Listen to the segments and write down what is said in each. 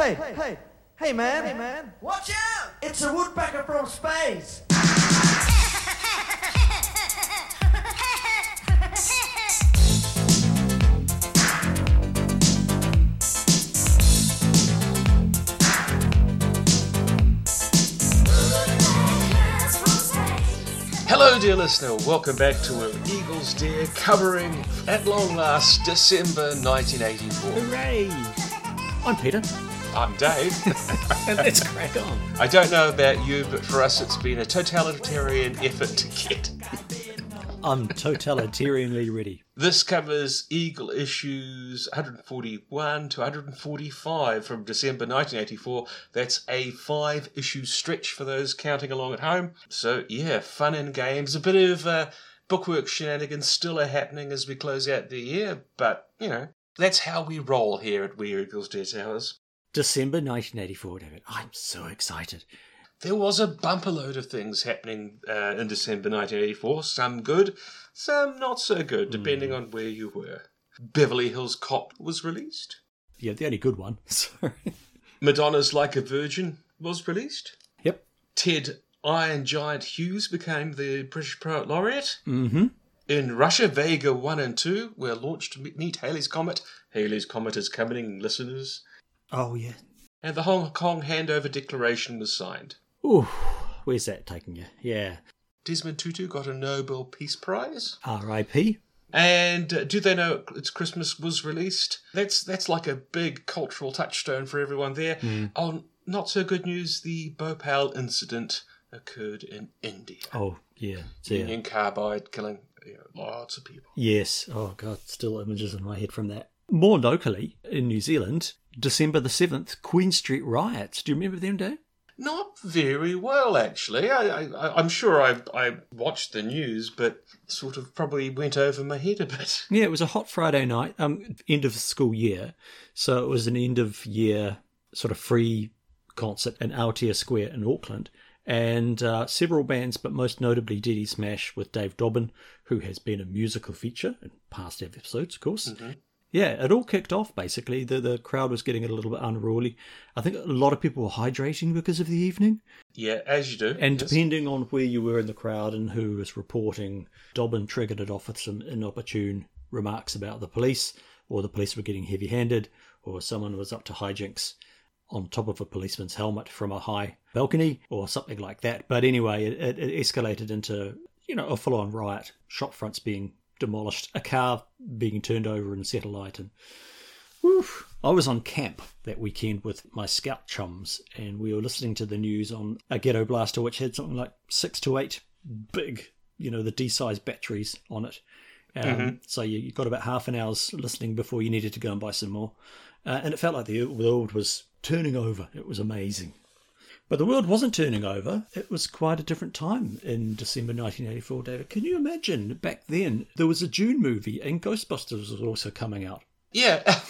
Hey, hey, hey, man. Hey, man. Watch out! It's a woodpecker from space. Hello, dear listener. Welcome back to Where Eagles Dare, covering at long last December 1984. Hooray! I'm Peter, I'm Dave. and let's crack on. I don't know about you, but for us, it's been a totalitarian effort to get. I'm totalitarianly ready. This covers Eagle issues 141 to 145 from December 1984. That's a five issue stretch for those counting along at home. So, yeah, fun and games. A bit of uh, bookwork shenanigans still are happening as we close out the year, but, you know, that's how we roll here at We Eagles Towers. December 1984, David. I'm so excited. There was a bumper load of things happening uh, in December 1984. Some good, some not so good, depending on where you were. Beverly Hills Cop was released. Yeah, the only good one. Sorry. Madonna's Like a Virgin was released. Yep. Ted Iron Giant Hughes became the British Poet Laureate. Mm-hmm. In Russia, Vega 1 and 2 were launched to meet Halley's Comet. Halley's Comet is coming, listeners. Oh, yeah. And the Hong Kong Handover Declaration was signed. Ooh, where's that taking you? Yeah. Desmond Tutu got a Nobel Peace Prize. R.I.P. And uh, do they know it's Christmas was released? That's that's like a big cultural touchstone for everyone there. On not so good news, the Bhopal incident occurred in India. Oh, yeah. Yeah. Union Carbide killing you know, lots of people. Yes. Oh, God, still images in my head from that. More locally, in New Zealand, December the 7th, Queen Street riots. Do you remember them, Dave? Not very well, actually. I, I, I'm sure I, I watched the news, but sort of probably went over my head a bit. Yeah, it was a hot Friday night, um, end of school year. So it was an end of year sort of free concert in Aotea Square in Auckland. And uh, several bands, but most notably DD Smash with Dave Dobbyn, who has been a musical feature in past episodes, of course. Yeah, it all kicked off basically. The the crowd was getting a little bit unruly. I think a lot of people were hydrating because of the evening. Yeah, as you do. And yes. depending on where you were in the crowd and who was reporting, Dobbyn triggered it off with some inopportune remarks about the police, or the police were getting heavy handed, or someone was up to hijinks on top of a policeman's helmet from a high balcony, or something like that. But anyway, it, it, it escalated into, you know, a full on riot, shop fronts being demolished, a car being turned over in centre light, and Woof. I was on camp that weekend with my scout chums, and we were listening to the news on a ghetto blaster which had something like six to eight big, you know, the D-sized batteries on it. Um, So you, you got about half an hour's listening before you needed to go and buy some more, uh, and it felt like the world was turning over. It was amazing. But the world wasn't turning over. It was quite a different time in December 1984, David. Can you imagine back then there was a Dune movie and Ghostbusters was also coming out? Yeah.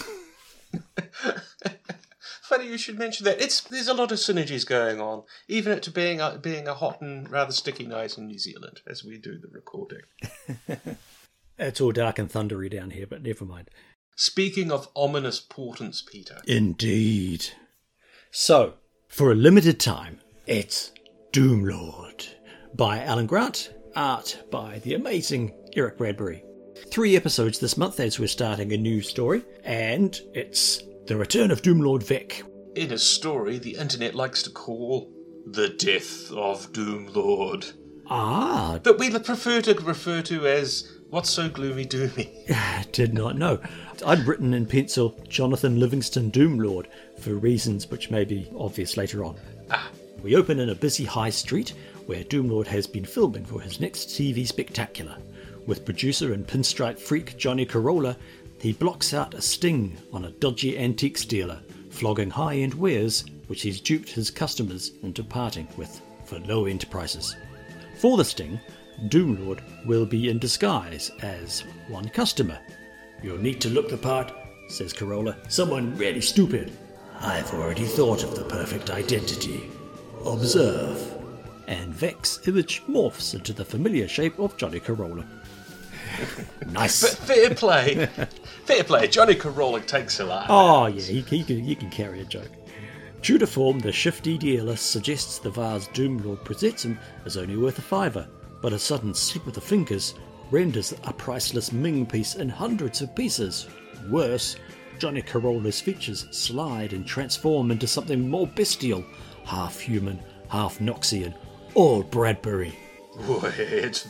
Funny you should mention that. It's there's a lot of synergies going on, even it to being a, being a hot and rather sticky night in New Zealand as we do the recording. It's all dark and thundery down here, but never mind. Speaking of ominous portents, Peter. Indeed. So, for a limited time, it's Doomlord by Alan Grant, art by the amazing Eric Bradbury. Three episodes this month as we're starting a new story, and it's The Return of Doomlord Vec. In a story the internet likes to call the death of Doomlord, Ah, but we prefer to refer to as what's so gloomy doomy. I did not know. I'd written in pencil Jonathan Livingston Doomlord for reasons which may be obvious later on. Ah. We open in a busy high street where Doomlord has been filming for his next TV spectacular. With producer and pinstripe freak Johnny Corolla, he blocks out a sting on a dodgy antiques dealer, flogging high end wares which he's duped his customers into parting with for low end prices. For the sting, Doomlord will be in disguise as one customer. You'll need to look the part, says Corolla. Someone really stupid. I've already thought of the perfect identity. Observe. And Vec's image morphs into the familiar shape of Johnny Corolla. Nice. But fair play. fair play. Johnny Corolla takes a laugh. Oh, yeah, he, he, can, he can carry a joke. True to form, the shifty dealer suggests the vase Doomlord presents him is only worth a fiver, but a sudden slip of the fingers renders a priceless Ming piece in hundreds of pieces. Worse, Johnny Corolla's features slide and transform into something more bestial, half human, half Noxian, all Bradbury. Boy, it's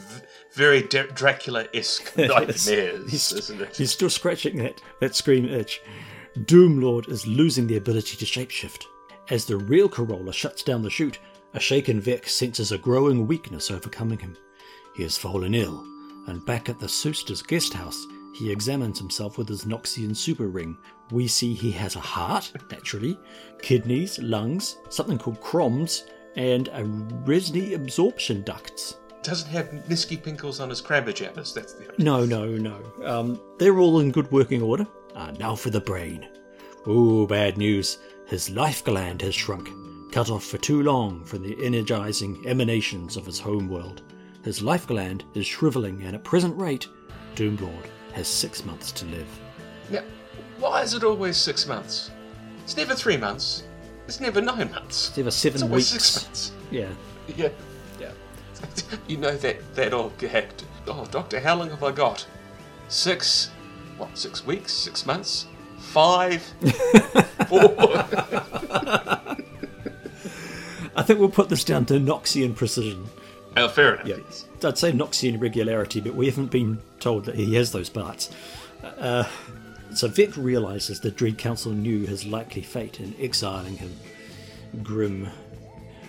very D- Dracula-esque nightmares, he's, isn't it? he's still scratching that, that scream itch. Doomlord is losing the ability to shapeshift. As the real Corolla shuts down the chute, a shaken Vec senses a growing weakness overcoming him. He has fallen ill, and back at the Seuster's guest house, he examines himself with his Noxian super ring. We see he has a heart, naturally, kidneys, lungs, something called chroms, and a Resny absorption ducts. Doesn't have Nisky Pinkles on his crabber jabbers. That's the No, no, no. Um, they're all in good working order. Ah, now for the brain. Ooh, bad news. His life gland has shrunk, cut off for too long from the energizing emanations of his home world. His life gland is shriveling, and at present rate, Doomlord has six months to live. Now, why is it always six months? It's never three months. It's never nine months. It's ever seven It's weeks. six months. Yeah, Yeah. yeah. you know that that old gag. Oh, Doctor, how long have I got? Six. What? Six weeks? Six months? Five? Four? I think we'll put this down to Noxian precision. oh, fair enough. Yeah. yes. I'd say Noxian regularity, but we haven't been told that he has those parts. Uh, so Vic realizes the Dread Council knew his likely fate in exiling him. Grim.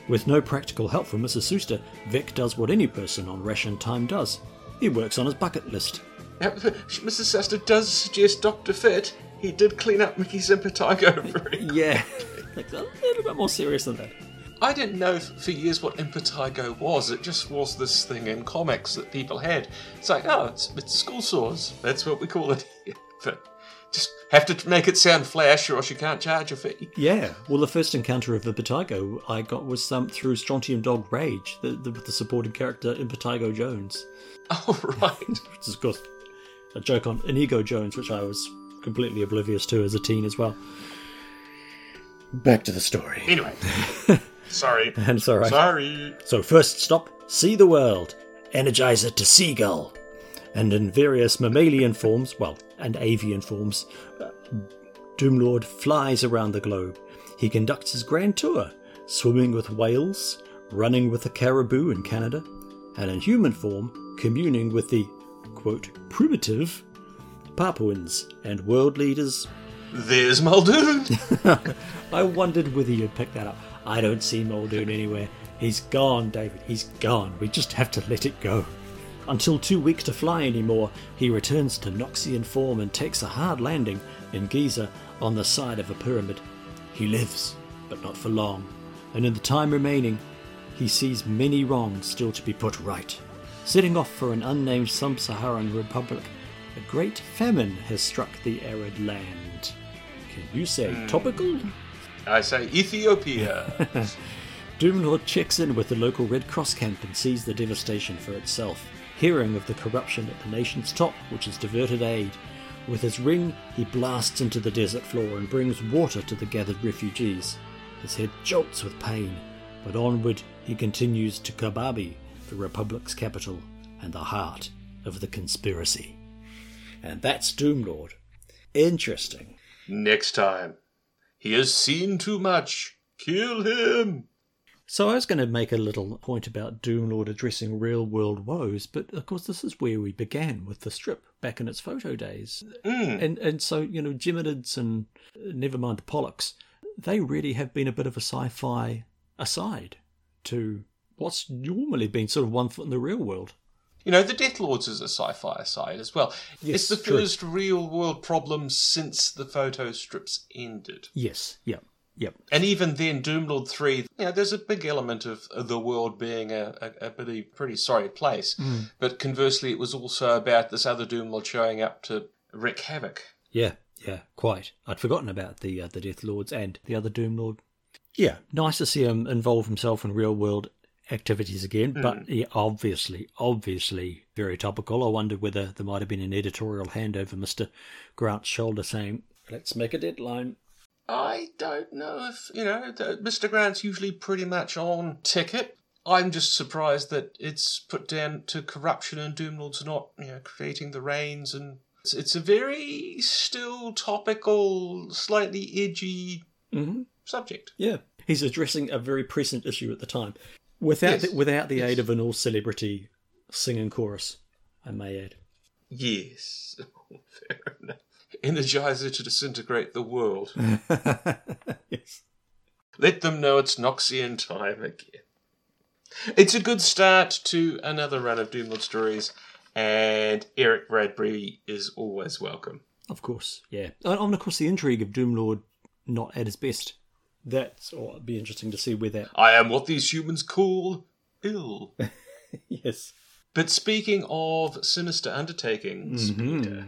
With no practical help from Mrs. Suster, Vic does what any person on ration time does. He works on his bucket list. Now, Mrs. Suster does suggest Dr. Fit. He did clean up Mickey's impetigo for him. Yeah, like a little bit more serious than that. I didn't know for years what impetigo was. It just was this thing in comics that people had. It's like, oh, it's, it's school sores. That's what we call it. But just have to make it sound flash or else you can't charge a fee. Yeah, well, the first encounter of Impetigo I got was um, through Strontium Dog Rage, the, the, with the supporting character Impetigo Jones. Oh, right. which is of course a joke on Inigo Jones, which I was completely oblivious to as a teen as well. Back to the story. anyway. Sorry. And it's alright. Sorry. So first stop, see the world. Energizer to seagull. And in various mammalian forms, well, and avian forms, uh, Doomlord flies around the globe. He conducts his grand tour, swimming with whales, running with the caribou in Canada, and in human form, communing with the, quote, primitive Papuans and world leaders. There's Muldoon. I wondered whether you'd pick that up. I don't see Muldoon anywhere. He's gone, David. He's gone. We just have to let it go. Until too weak to fly anymore, he returns to Noxian form and takes a hard landing in Giza on the side of a pyramid. He lives, but not for long, and in the time remaining, he sees many wrongs still to be put right. Setting off for an unnamed sub Saharan republic, a great famine has struck the arid land. Can you say hmm. topical? I say Ethiopia. Doomlord checks in with the local Red Cross camp and sees the devastation for itself. Hearing of the corruption at the nation's top, which has diverted aid, with his ring he blasts into the desert floor and brings water to the gathered refugees. His head jolts with pain, but onward he continues to Kababi, the Republic's capital and the heart of the conspiracy. And that's Doomlord. Interesting. Next time. He has seen too much. Kill him. So I was going to make a little point about Doomlord addressing real world woes, but of course this is where we began with the strip back in its photo days. And and so, you know, Geminids and uh, never mind the Pollux, they really have been a bit of a sci-fi aside to what's normally been sort of one foot in the real world. You know, the Death Lords is a sci-fi aside as well. Yes, it's the true. first real world problem since the photo strips ended. Yes, yep, yep. And even then, Doomlord 3, you know, there's a big element of the world being a, a, a pretty, pretty sorry place. But conversely, it was also about this other Doomlord showing up to wreak havoc. Yeah, yeah, quite. I'd forgotten about the uh, the Death Lords and the other Doom Lord. Yeah, nice to see him involve himself in real world activities again, Hmm. but yeah, obviously, obviously very topical. I wonder whether there might have been an editorial hand over Mr. Grant's shoulder saying, let's make a deadline. I don't know if, you know, Mr. Grant's usually pretty much on ticket. I'm just surprised that it's put down to corruption and Doomlord's not, you know, creating the reins and it's, it's a very still topical, slightly edgy Mm-hmm. subject. Yeah, he's addressing a very present issue at the time, without Yes. the, without the Yes. aid of an all celebrity singing chorus. I may add. Yes, fair enough. Energizer to disintegrate the world. yes. Let them know it's Noxian time again. It's a good start to another run of Doomlord stories, and Eric Bradbury is always welcome. Of course, yeah. And, and of course, the intrigue of Doomlord not at his best. That's or it'd be interesting to see where that. I am what these humans call ill. Yes. But speaking of sinister undertakings, Mm-hmm. Peter,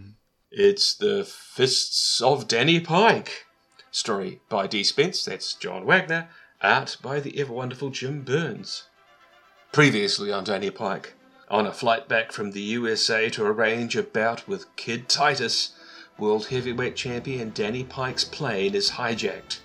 it's the Fists of Danny Pike. Story by D. Spence, that's John Wagner. Art by the ever wonderful Jim Burns. Previously on Danny Pike, on a flight back from the USA to arrange a bout with Kid Titus, world heavyweight champion Danny Pike's plane is hijacked.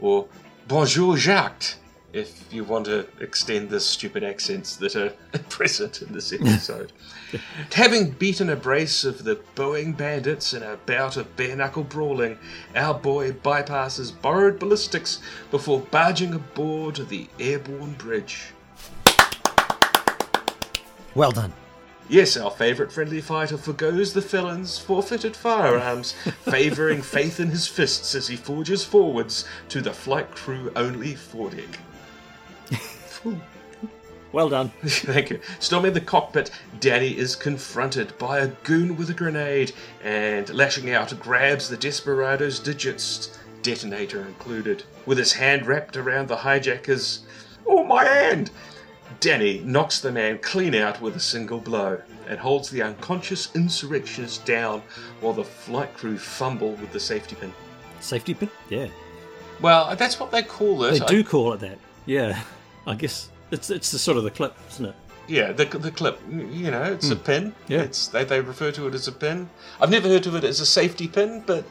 Or Bonjour Jacques, if you want to extend the stupid accents that are present in this episode. Having beaten a brace of the Boeing bandits in a bout of bare knuckle brawling, our boy bypasses borrowed ballistics before barging aboard the airborne bridge. Well done. Yes, our favourite friendly fighter forgoes the felon's forfeited firearms, favouring faith in his fists as he forges forwards to the flight crew only foredeck. Well done. Thank you. Storming the cockpit, Danny is confronted by a goon with a grenade and, lashing out, grabs the desperado's digits, detonator included, with his hand wrapped around the hijacker's. Oh, my hand! Danny knocks the man clean out with a single blow and holds the unconscious insurrectionist down while the flight crew fumble with the safety pin. Safety pin? Yeah. Well, that's what they call it. They I- do call it that. Yeah. I guess it's it's the sort of the clip, isn't it? Yeah, the, the clip, you know, it's a pin. Hmm. Yeah. It's they, they refer to it as a pin. I've never heard of it as a safety pin, but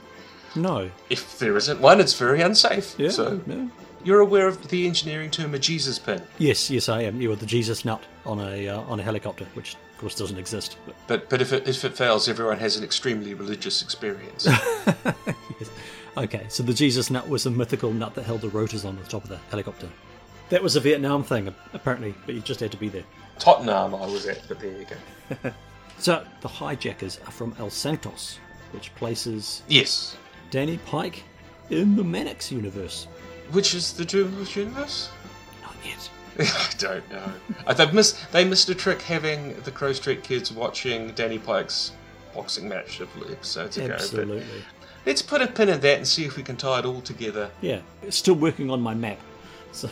No. if there isn't one, it's very unsafe. Yeah. So yeah. You're aware of the engineering term a Jesus pin, Yes, yes, I am. You are the Jesus nut on a uh, on a helicopter, which of course doesn't exist. But but but if it if it fails, everyone has an extremely religious experience. yes. Okay, so the Jesus nut was a mythical nut that held the rotors on the top of the helicopter. That was a Vietnam thing, apparently, but you just had to be there. Tottenham, I was at, but there you go. So the hijackers are from El Santos, which places Yes, Danny Pike in the Manix universe. Which is the Doomless universe. Not yet. I don't know. Uh, They missed they missed a trick having the Crow Street kids watching Danny Pike's boxing match a couple of episodes ago. but- Absolutely. Let's put a pin in that and see if we can tie it all together. Yeah, still working on my map. So.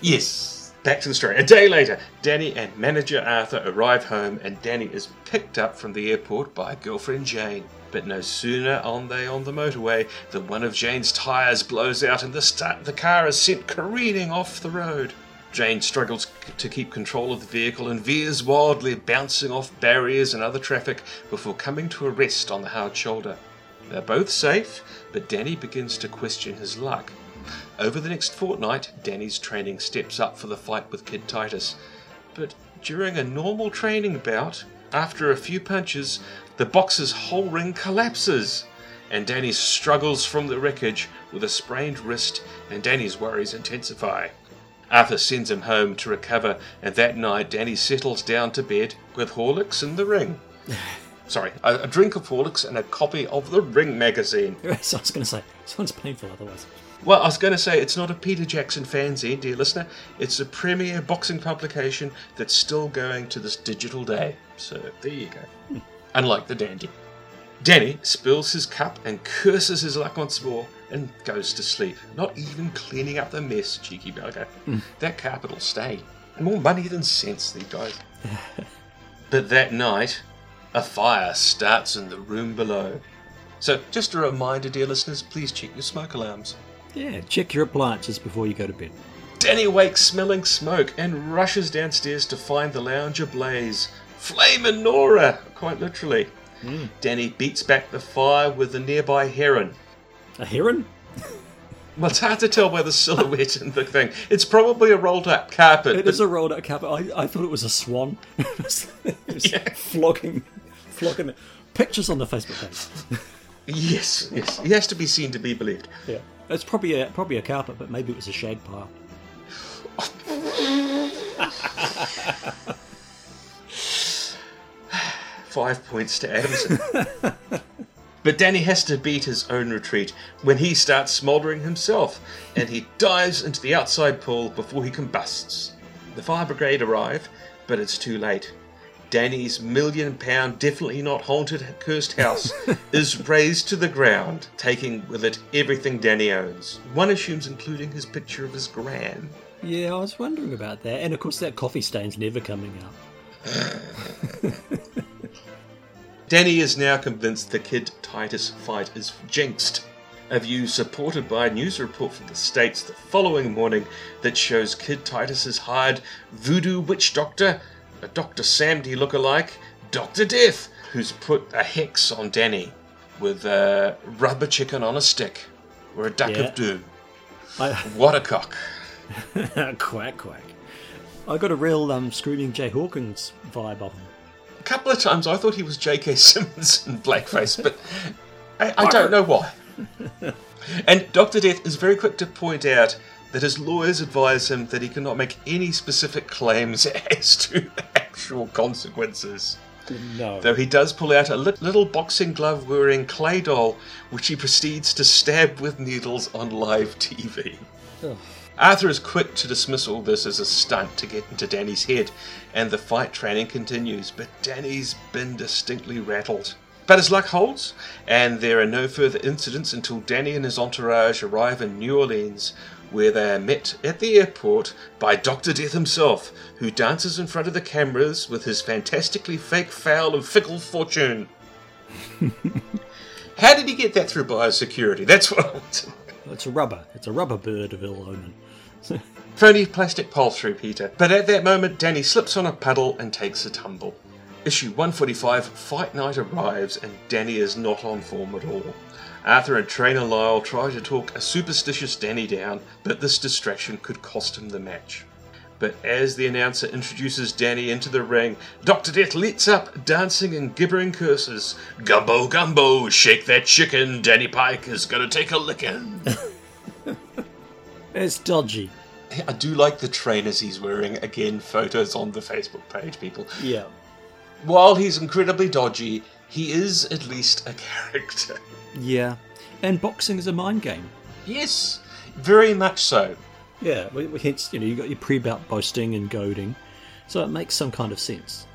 Yes. Back to the story. A day later, Danny and manager Arthur arrive home, and Danny is picked up from the airport by girlfriend Jane. But no sooner are they on the motorway than one of Jane's tyres blows out and the, start, the car is sent careening off the road. Jane struggles to keep control of the vehicle and veers wildly, bouncing off barriers and other traffic before coming to a rest on the hard shoulder. They're both safe, but Danny begins to question his luck. Over the next fortnight, Danny's training steps up for the fight with Kid Titus. But during a normal training bout, after a few punches, the boxer's whole ring collapses, and Danny struggles from the wreckage with a sprained wrist, and Danny's worries intensify. Arthur sends him home to recover, and that night Danny settles down to bed with Horlicks in the ring. Sorry, a, a drink of Horlicks and a copy of the Ring magazine. so I was going to say, sounds painful otherwise. Well, I was going to say it's not a Peter Jackson fanzine, dear listener. It's a premier boxing publication that's still going to this digital day. So there you go. Hmm. Unlike the dandy. Danny spills his cup and curses his luck once more and goes to sleep, not even cleaning up the mess, cheeky bugger. Mm. That carpet will stay. More money than sense, these guys. but that night, a fire starts in the room below. So, just a reminder, dear listeners, please check your smoke alarms. Yeah, check your appliances before you go to bed. Danny wakes smelling smoke and rushes downstairs to find the lounge ablaze. Flame and Nora, quite literally. Hmm. Danny beats back the fire with a nearby heron. A heron? Well, it's hard to tell by the silhouette and the thing. It's probably a rolled up carpet. It but is a rolled up carpet. I, I thought it was a swan. it was, it was Yeah. flogging, flogging. Pictures on the Facebook page. Yes, yes. He has to be seen to be believed. Yeah, it's probably a probably a carpet, but maybe it was a shag pile. Five points to Adamson. but Danny has to beat his own retreat when he starts smouldering himself and he dives into the outside pool before he combusts. The fire brigade arrive, but it's too late. Danny's million pound, definitely not haunted, cursed house is razed to the ground, taking with it everything Danny owns. One assumes including his picture of his gran. Yeah, I was wondering about that, and of course that coffee stain's never coming up. Danny is now convinced the Kid Titus fight is jinxed. A view supported by a news report from the States the following morning that shows Kid Titus has hired voodoo witch doctor, a Dr. Samedi lookalike, Dr. Death, who's put a hex on Danny with a rubber chicken on a stick or a duck Yeah. of doom. I, What a cock. quack quack. I got a real um, Screamin' Jay Hawkins vibe of him. A couple of times I thought he was J.K. Simmons in blackface, but I, I don't know why. and Dr. Death is very quick to point out that his lawyers advise him that he cannot make any specific claims as to actual consequences. No, Though he does pull out a li- little boxing glove wearing clay doll, which he proceeds to stab with needles on live TV. Ugh. Arthur is quick to dismiss all this as a stunt to get into Danny's head, and the fight training continues, but Danny's been distinctly rattled. But his luck holds, and there are no further incidents until Danny and his entourage arrive in New Orleans, where they are met at the airport by Dr. Death himself, who dances in front of the cameras with his fantastically fake foul of fickle fortune. How did he get that through biosecurity? That's what I want to know. it's a rubber. It's a rubber bird of ill omen. Phony plastic pull through, Peter. But at that moment, Danny slips on a puddle and takes a tumble. Issue 145 Fight Night arrives, and Danny is not on form at all. Arthur and trainer Lyle try to talk a superstitious Danny down, but this distraction could cost him the match. But as the announcer introduces Danny into the ring, Dr. Death leaps up, dancing and gibbering curses. Gumbo, gumbo, shake that chicken, Danny Pike is gonna take a licking. It's dodgy. I do like the trainers he's wearing. Again, photos on the Facebook page, people. Yeah. While he's incredibly dodgy, he is at least a character. Yeah. And boxing is a mind game. Yes, very much so. Yeah, hence, you know, you've got your pre-bout boasting and goading, so it makes some kind of sense.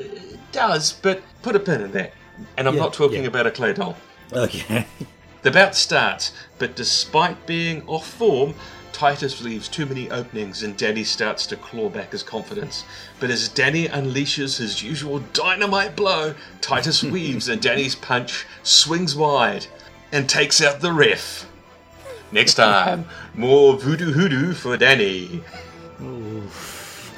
It does, but put a pin in that. And I'm Yeah, not talking yeah. about a clay doll. Okay. The bout starts, but despite being off form, Titus leaves too many openings and Danny starts to claw back his confidence. But as Danny unleashes his usual dynamite blow, Titus weaves and Danny's punch swings wide and takes out the ref. Next time, more voodoo hoodoo for Danny. Ooh,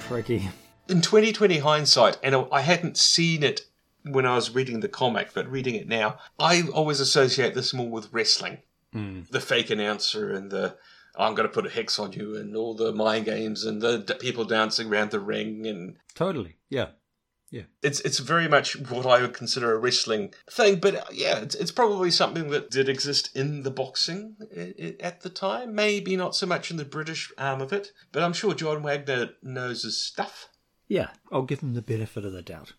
crikey. In 2020 hindsight, and I hadn't seen it when I was reading the comic, but reading it now, I always associate this more with wrestling. Hmm. The fake announcer and the I'm going to put a hex on you and all the mind games and the d- people dancing around the ring and Totally. Yeah. Yeah it's it's very much what I would consider a wrestling thing. But uh, yeah, it's, it's probably something that did exist in the boxing i- i- at the time. Maybe not so much in the British arm of it, but I'm sure John Wagner knows his stuff. Yeah. I'll give him the benefit of the doubt.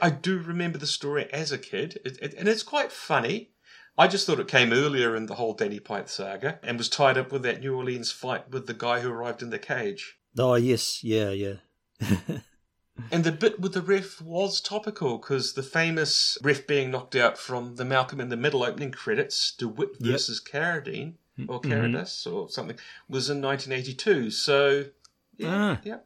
I do remember the story as a kid, it, it, and it's quite funny. I just thought it came earlier in the whole Danny Pike saga and was tied up with that New Orleans fight with the guy who arrived in the cage. Oh, yes. Yeah, yeah. And the bit with the ref was topical because the famous ref being knocked out from the Malcolm in the Middle opening credits, DeWitt Yep. versus Carradine, or Mhm. Or something, was in 1982. So, yeah, Ah. yeah.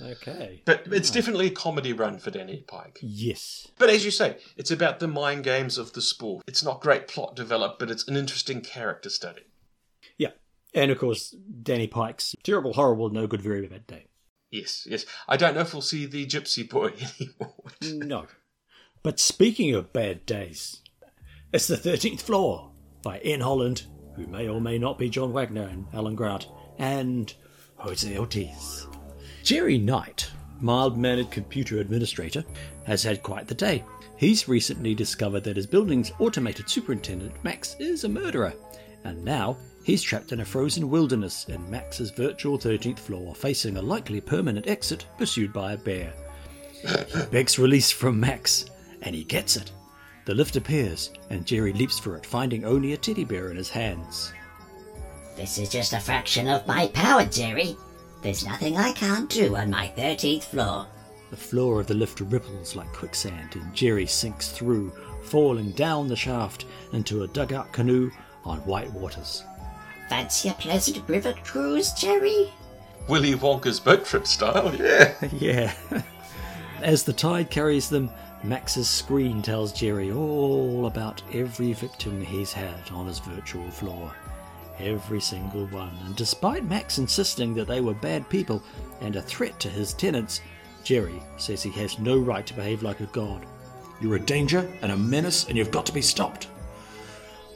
Okay. But it's definitely a comedy run for Danny Pike. Yes. But as you say, it's about the mind games of the sport. It's not great plot developed, but it's an interesting character study. Yeah. And of course, Danny Pike's terrible, horrible, no good, very bad day. Yes, yes. I don't know if we'll see the Gypsy Boy anymore. No. But speaking of bad days, it's the 13th floor by Ian Holland, who may or may not be John Wagner and Alan Grant, and Jose Ortiz. Jerry Knight, mild mannered computer administrator, has had quite the day. He's recently discovered that his building's automated superintendent, Max, is a murderer, and now he's trapped in a frozen wilderness in Max's virtual 13th floor, facing a likely permanent exit pursued by a bear. He begs release from Max, and he gets it. The lift appears, and Jerry leaps for it, finding only a teddy bear in his hands. This is just a fraction of my power, Jerry. There's nothing I can't do on my 13th floor. The floor of the lift ripples like quicksand, and Jerry sinks through, falling down the shaft into a dugout canoe on white waters. Fancy a pleasant river cruise, Jerry? Willy Wonka's boat trip style, yeah. yeah. As the tide carries them, Max's screen tells Jerry all about every victim he's had on his virtual floor. Every single one. And despite Max insisting that they were bad people and a threat to his tenants, Jerry says he has no right to behave like a god. You're a danger and a menace, and you've got to be stopped.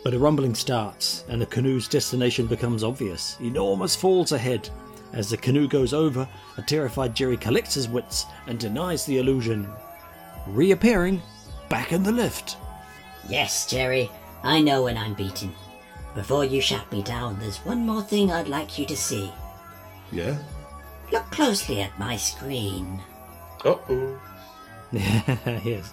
But a rumbling starts, and the canoe's destination becomes obvious. Enormous falls ahead. As the canoe goes over, a terrified Jerry collects his wits and denies the illusion, reappearing back in the lift. Yes, Jerry, I know when I'm beaten. Before you shut me down, there's one more thing I'd like you to see. Yeah? Look closely at my screen. Uh oh. yes.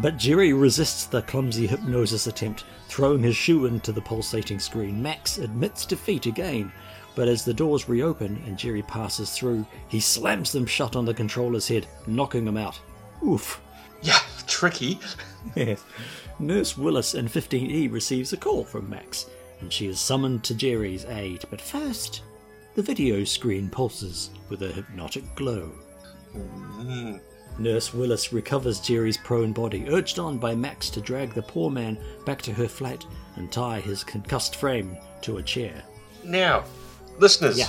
But Jerry resists the clumsy hypnosis attempt, throwing his shoe into the pulsating screen. Max admits defeat again, but as the doors reopen and Jerry passes through, he slams them shut on the controller's head, knocking him out. Oof. Yeah, tricky. Yes. Nurse Willis in 15E receives a call from Max, and she is summoned to Jerry's aid. But first, the video screen pulses with a hypnotic glow. Nurse Willis recovers Jerry's prone body, urged on by Max to drag the poor man back to her flat and tie his concussed frame to a chair. Now, listeners, Yeah,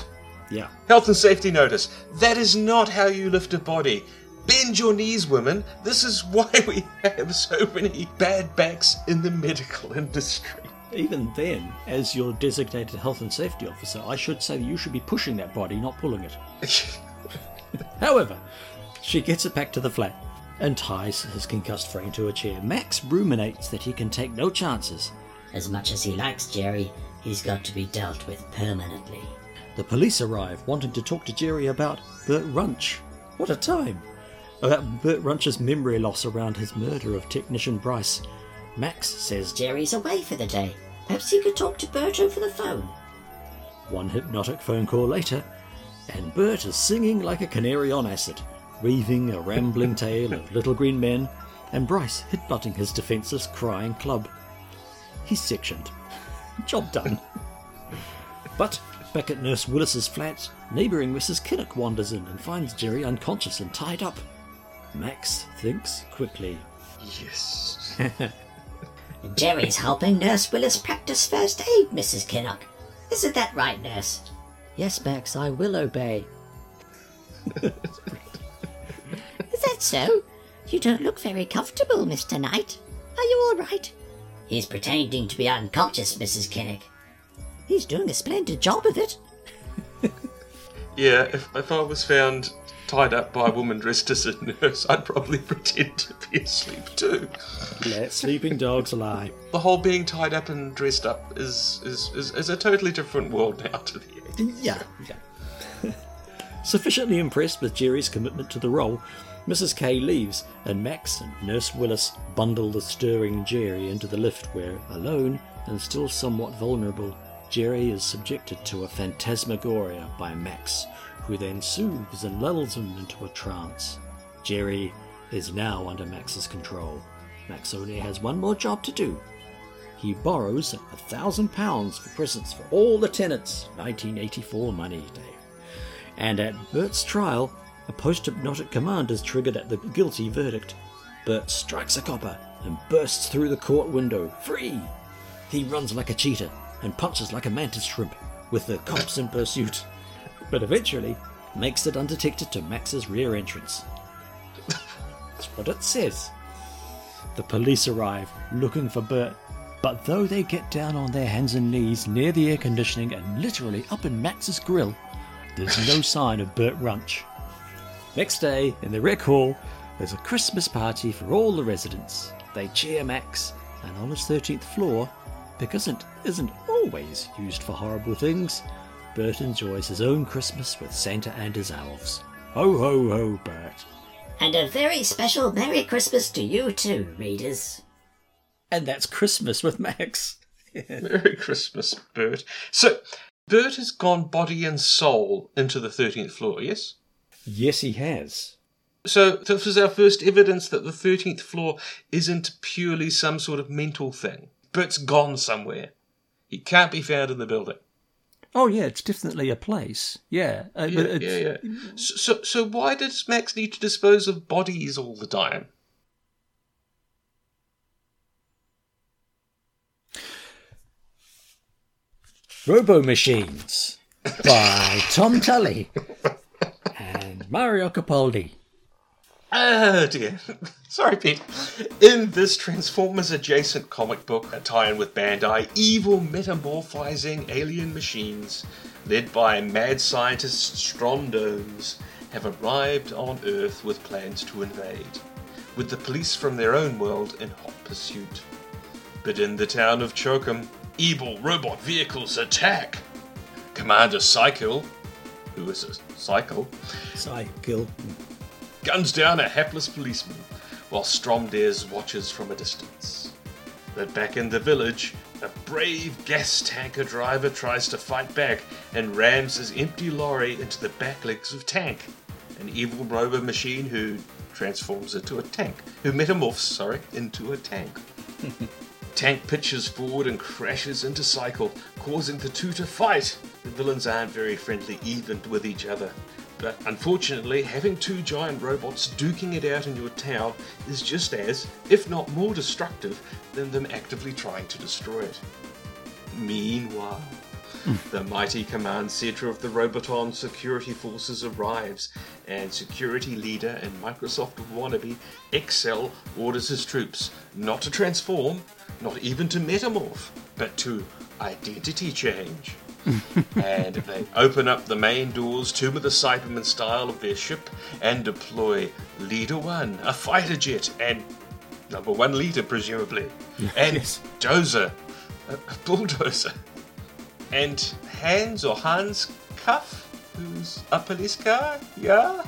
yeah. health and safety notice. That is not how you lift a body. Bend your knees, women. This is why we have so many bad backs in the medical industry. Even then, as your designated health and safety officer, I should say you should be pushing that body, not pulling it. However, she gets it back to the flat and ties his concussed frame to a chair. Max ruminates that he can take no chances. As much as he likes Jerry, he's got to be dealt with permanently. The police arrive, wanting to talk to Jerry about Bert Runch. What a time! About Bert Runch's memory loss around his murder of technician Bryce. Max says Jerry's away for the day. Perhaps he could talk to Bert over the phone. One hypnotic phone call later, and Bert is singing like a canary on acid, weaving a rambling tale of little green men, and Bryce headbutting his defenceless crying club. He's sectioned. Job done. but back at Nurse Willis's flat, neighbouring Mrs. Kinnock wanders in and finds Jerry unconscious and tied up. Max thinks quickly. Yes. Jerry's helping Nurse Willis practice first aid, Mrs. Kinnock. Isn't that right, Nurse? Yes, Max, I will obey. Is that so? You don't look very comfortable, Mr. Knight. Are you all right? He's pretending to be unconscious, Mrs. Kinnock. He's doing a splendid job of it. Yeah, if, if I was found tied up by a woman dressed as a nurse, I'd probably pretend to be asleep too. Let sleeping dogs lie. The whole being tied up and dressed up is is, is, is a totally different world now to the Yeah, yeah. Sufficiently impressed with Jerry's commitment to the role, Mrs. K leaves, and Max and Nurse Willis bundle the stirring Jerry into the lift where, alone and still somewhat vulnerable, Jerry is subjected to a phantasmagoria by Max, who then soothes and lulls him into a trance. Jerry is now under Max's control. Max only has one more job to do he borrows a thousand pounds for presents for all the tenants. 1984 money, Dave. And at Bert's trial, a post hypnotic command is triggered at the guilty verdict. Bert strikes a copper and bursts through the court window, free. He runs like a cheetah and punches like a mantis shrimp, with the cops in pursuit, but eventually makes it undetected to Max's rear entrance. That's what it says. The police arrive looking for Bert, but though they get down on their hands and knees near the air conditioning and literally up in Max's grill, there's no sign of Bert Runch. Next day, in the rec hall, there's a Christmas party for all the residents. They cheer Max, and on his 13th floor, because it isn't always used for horrible things, Bert enjoys his own Christmas with Santa and his elves. Ho ho ho, Bert. And a very special Merry Christmas to you too, readers. And that's Christmas with Max. Merry Christmas, Bert. So, Bert has gone body and soul into the 13th floor, yes? Yes, he has. So, this was our first evidence that the 13th floor isn't purely some sort of mental thing. Bert's gone somewhere. He can't be found in the building. Oh yeah, it's definitely a place. Yeah, uh, Yeah, but yeah, yeah. So, so, so why does Max need to dispose of bodies all the time? Robo Machines by Tom Tully and Mario Capaldi. Oh dear. Sorry, Pete. In this Transformers adjacent comic book, a tie in with Bandai, evil metamorphizing alien machines, led by mad scientist Strondomes, have arrived on Earth with plans to invade, with the police from their own world in hot pursuit. But in the town of Chokum, evil robot vehicles attack. Commander Cycle, who is a cycle, Cycle. Guns down a hapless policeman, while Stromdares watches from a distance. But back in the village, a brave gas tanker driver tries to fight back and rams his empty lorry into the back legs of Tank, an evil robot machine who transforms into a tank, who metamorphs, sorry, into a tank. Tank pitches forward and crashes into Cycle, causing the two to fight. The villains aren't very friendly even with each other. But unfortunately, having two giant robots duking it out in your town is just as, if not more destructive, than them actively trying to destroy it. Meanwhile, hmm. the mighty command center of the Roboton security forces arrives, and security leader and Microsoft wannabe Excel orders his troops not to transform, not even to metamorph, but to identity change. And they open up the main doors to the Cyberman style of their ship and deploy Leader One, a fighter jet, and number one leader, presumably, and Yes. Dozer, a a bulldozer and Hans or Hans Cuff, who's a police car, yeah?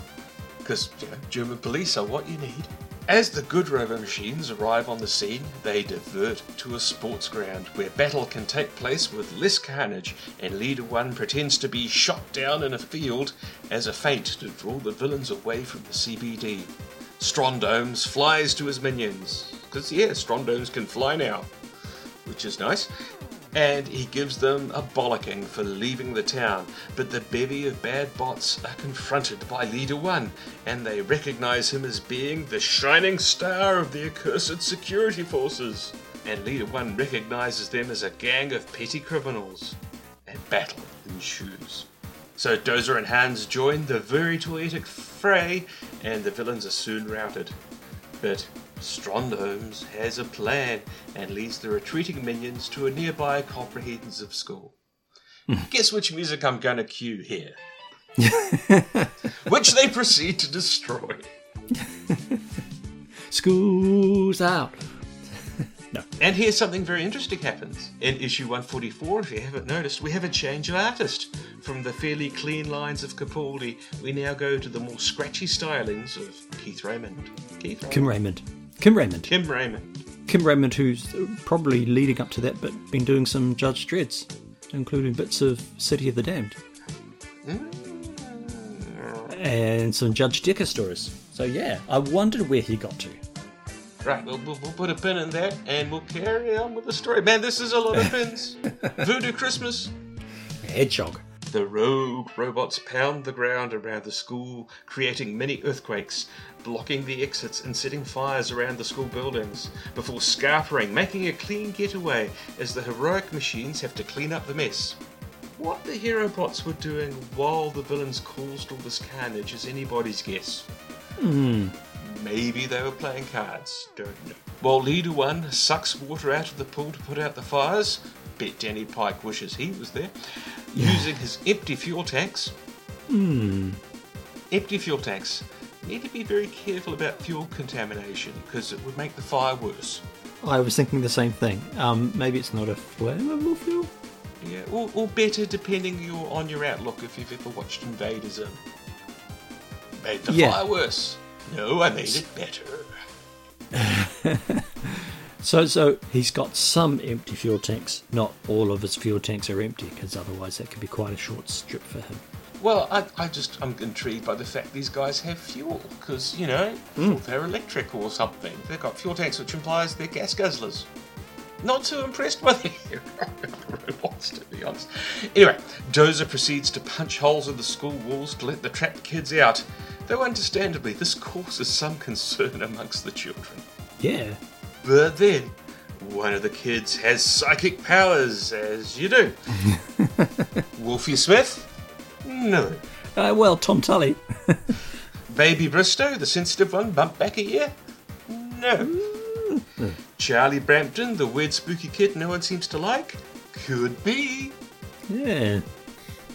Because you know, German police are what you need. As the good rover machines arrive on the scene, they divert to a sports ground where battle can take place with less carnage, and Leader 1 pretends to be shot down in a field as a feint to draw the villains away from the CBD. Strondomes flies to his minions, because yeah, Strondomes can fly now which is nice. And he gives them a bollocking for leaving the town. But the bevy of bad bots are confronted by Leader One, and they recognize him as being the shining star of the accursed security forces. And Leader One recognizes them as a gang of petty criminals. And battle ensues. So Dozer and Hans join the very toyetic fray, and the villains are soon routed. But Strondomes has a plan and leads the retreating minions to a nearby comprehensive school. Hmm. Guess which music I'm going to cue here? which they proceed to destroy. School's out. And here's something very interesting happens. In issue 144, if you haven't noticed, we have a change of artist. From the fairly clean lines of Capaldi, we now go to the more scratchy stylings of Keith Raymond. Keith Raymond? Kim Raymond. Kim Raymond. Kim Raymond. Kim Raymond, who's probably leading up to that, but been doing some Judge Dreads, including bits of City of the Damned. Mm. And some Judge Decker stories. So yeah, I wondered where he got to. Right, we'll, we'll, we'll put a pin in that and we'll carry on with the story. Man, this is a lot of pins. Voodoo Christmas. Hedgehog. The rogue robots pound the ground around the school, creating many earthquakes, blocking the exits and setting fires around the school buildings, before scarpering, making a clean getaway as the heroic machines have to clean up the mess. What the Herobots were doing while the villains caused all this carnage is anybody's guess. Hmm. Maybe they were playing cards, don't know. While Leader 1 sucks water out of the pool to put out the fires, bet Danny Pike wishes he was there, using his empty fuel tanks. Hmm. Empty fuel tanks. Need to be very careful about fuel contamination because it would make the fire worse. I was thinking the same thing. Um, maybe it's not a flammable fuel. Yeah, or, or better depending your, on your outlook if you've ever watched Invaders, Zim. Made the Yeah. fire worse. No, I made it better. So, so he's got some empty fuel tanks. Not all of his fuel tanks are empty, because otherwise that could be quite a short strip for him. Well, I, I just I'm intrigued by the fact these guys have fuel because you know Hmm. they're electric or something. They've got fuel tanks, which implies they're gas guzzlers. Not too impressed with the robots, to be honest. Anyway, Dozer proceeds to punch holes in the school walls to let the trapped kids out. Though understandably, this causes some concern amongst the children. Yeah. But then, one of the kids has psychic powers, as you do. Wolfie Smith? No. Uh, well, Tom Tully. Baby Bristow, the sensitive one, bumped back a year? No. Charlie Brampton, the weird spooky kid no one seems to like? Could be. Yeah.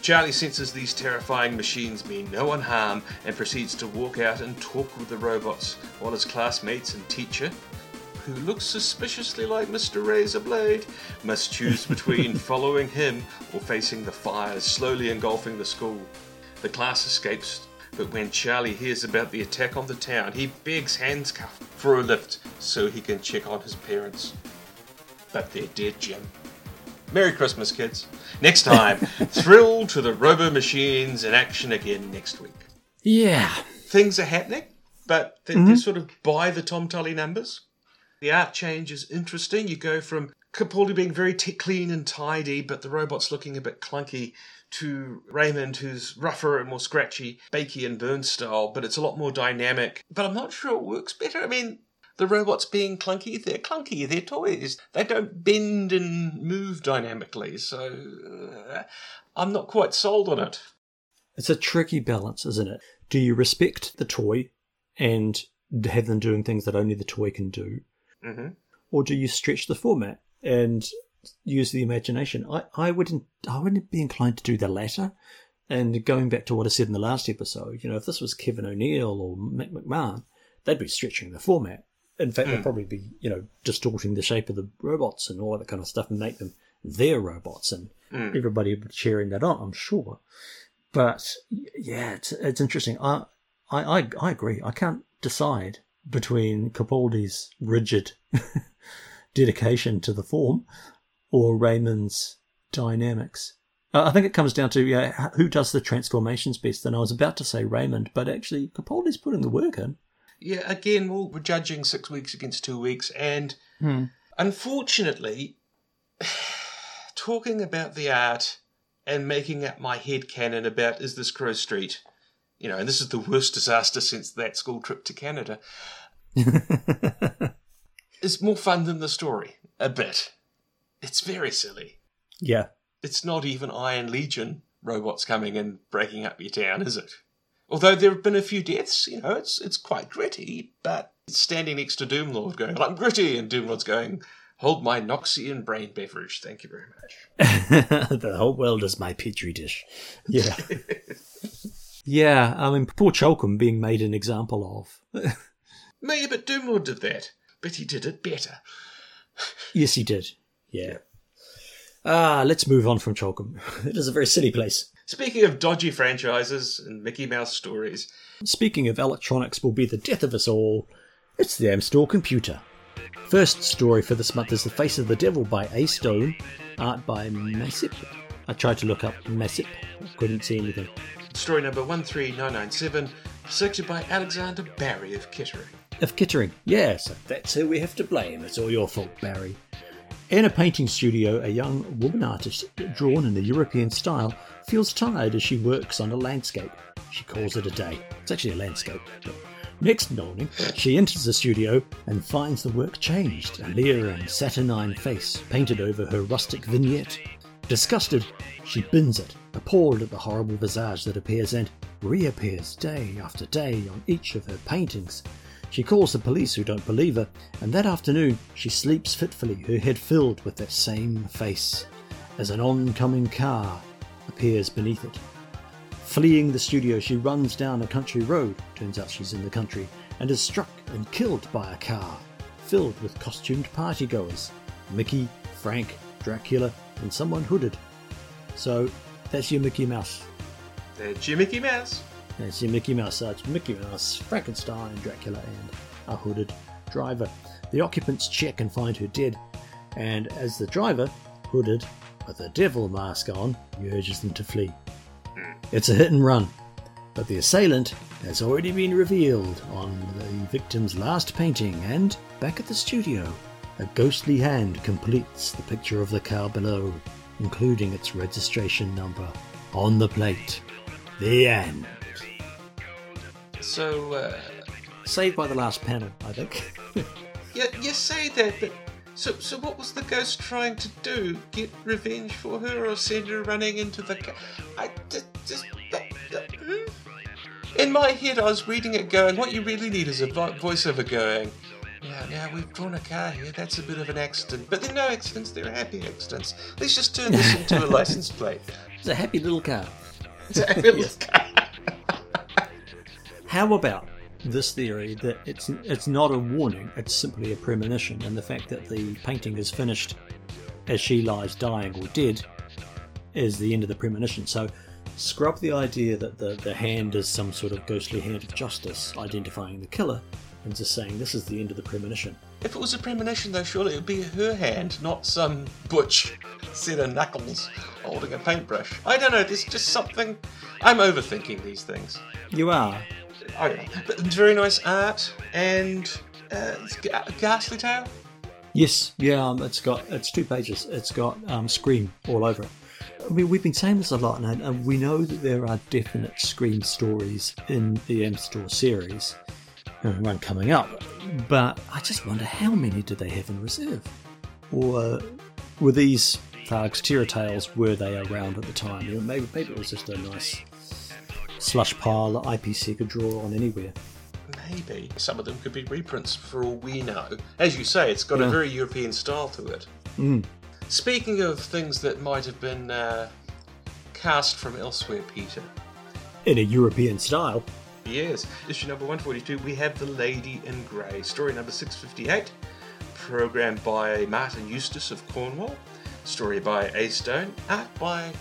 Charlie senses these terrifying machines mean no one harm and proceeds to walk out and talk with the robots while his classmates and teacher, who looks suspiciously like Mr. Razorblade, must choose between following him or facing the fires slowly engulfing the school. The class escapes, but when Charlie hears about the attack on the town, he begs Handscuff for a lift so he can check on his parents. But they're dead, Jim. Merry Christmas, kids. Next time, thrill to the robo machines in action again next week. Yeah. Things are happening, but they're, they're sort of by the Tom Tully numbers. The art change is interesting. You go from Capaldi being very t- clean and tidy, but the robots looking a bit clunky, to Raymond, who's rougher and more scratchy, Bakey and Burn style, but it's a lot more dynamic. But I'm not sure it works better. I mean, the robots being clunky, they're clunky, they're toys. They don't bend and move dynamically, so uh, I'm not quite sold on it. It's a tricky balance, isn't it? Do you respect the toy and have them doing things that only the toy can do? Hmm Or do you stretch the format and use the imagination? I, I wouldn't I wouldn't be inclined to do the latter. And going back to what I said in the last episode, you know, if this was Kevin O'Neill or Mick McMahon, they'd be stretching the format. In fact, they'd probably be, you know, distorting the shape of the robots and all that kind of stuff and make them their robots, and everybody would be cheering that on, I'm sure. But yeah, it's it's interesting. I I I, I agree. I can't decide between Capaldi's rigid dedication to the form or Raymond's dynamics. Uh, I think it comes down to yeah, who does the transformations best. And I was about to say Raymond, but actually Capaldi's putting the work in. Yeah, again, well, we're judging six weeks against two weeks, and unfortunately, talking about the art and making up my head canon about is this Crow Street, you know, and this is the worst disaster since that school trip to Canada, it's more fun than the story, a bit. It's very silly. Yeah. It's not even Iron Legion robots coming and breaking up your town, is it? Although there have been a few deaths, you know, it's it's quite gritty, but standing next to Doomlord going, I'm gritty, and Doomlord's going, hold my Noxian brain beverage, thank you very much. the whole world is my petri dish. Yeah. yeah, I mean, poor Cholcomb being made an example of. Me, but Doomlord did that, but he did it better. yes, he did. Yeah. Ah, let's move on from Cholcomb. It is a very silly place. Speaking of dodgy franchises and Mickey Mouse stories, Speaking of electronics will be the death of us all, it's the Amstor computer. First story for this month is The Face of the Devil by A. Stone, art by Massip. I tried to look up Massip, couldn't see anything. Story number 13997, selected by Alexander Barry of Kettering. Of Kettering, yes, that's who we have to blame. It's all your fault, Barry. In a painting studio, a young woman artist, drawn in the European style, feels tired as she works on a landscape. She calls it a day. It's actually a landscape. Next morning, she enters the studio and finds the work changed, a leering, saturnine face painted over her rustic vignette. Disgusted, she bins it, appalled at the horrible visage that appears and reappears day after day on each of her paintings. She calls the police who don't believe her, and that afternoon she sleeps fitfully, her head filled with that same face, as an oncoming car appears beneath it. Fleeing the studio, she runs down a country road, turns out she's in the country, and is struck and killed by a car filled with costumed partygoers Mickey, Frank, Dracula, and someone hooded. So that's your Mickey Mouse. That's your Mickey Mouse. That's your Mickey Mouse. That's Mickey Mouse, Frankenstein, Dracula, and a hooded driver. The occupants check and find her dead, and as the driver, hooded, with a devil mask on, urges them to flee. It's a hit and run, but the assailant has already been revealed on the victim's last painting, and back at the studio, a ghostly hand completes the picture of the car below, including its registration number on the plate. The end. So, uh, Saved by the last panel, I think. you, you say that, but so so what was the ghost trying to do? Get revenge for her, or send her running into the? Ca- I just, just that, that- hmm? in my head, I was reading it, going, "What you really need is a vo- voiceover going." Yeah, now we've drawn a car here. That's a bit of an accident, but they're no accidents. They're happy accidents. Let's just turn this into a license plate. It's a happy little car. It's a happy little car. How about this theory that it's it's not a warning, it's simply a premonition, and the fact that the painting is finished as she lies dying or dead is the end of the premonition. So scrub the idea that the, the hand is some sort of ghostly hand of justice identifying the killer and just saying this is the end of the premonition. If it was a premonition, though, surely it would be her hand, not some butch set of knuckles holding a paintbrush. I don't know. There's just something. I'm overthinking these things. You are. Oh yeah, but it's very nice art and uh, ghastly tale. Yes, yeah, um, it's got it's two pages. It's got um, Scream all over it. I mean, we've been saying this a lot, and, and we know that there are definite Scream stories in the Amstor series, one coming up. But I just wonder how many do they have in reserve, or uh, were these thugs terror tales? Were they around at the time? You know, maybe maybe it was just a nice slush pile that IPC could draw on anywhere. Maybe some of them could be reprints for all we know. As you say, it's got a very European style to it. Mm. Speaking of things that might have been uh, cast from elsewhere, Peter. In a European style. Yes, issue number 142, we have The Lady in Grey, story number 658, programmed by Martin Eustace of Cornwall, story by A Stone, art by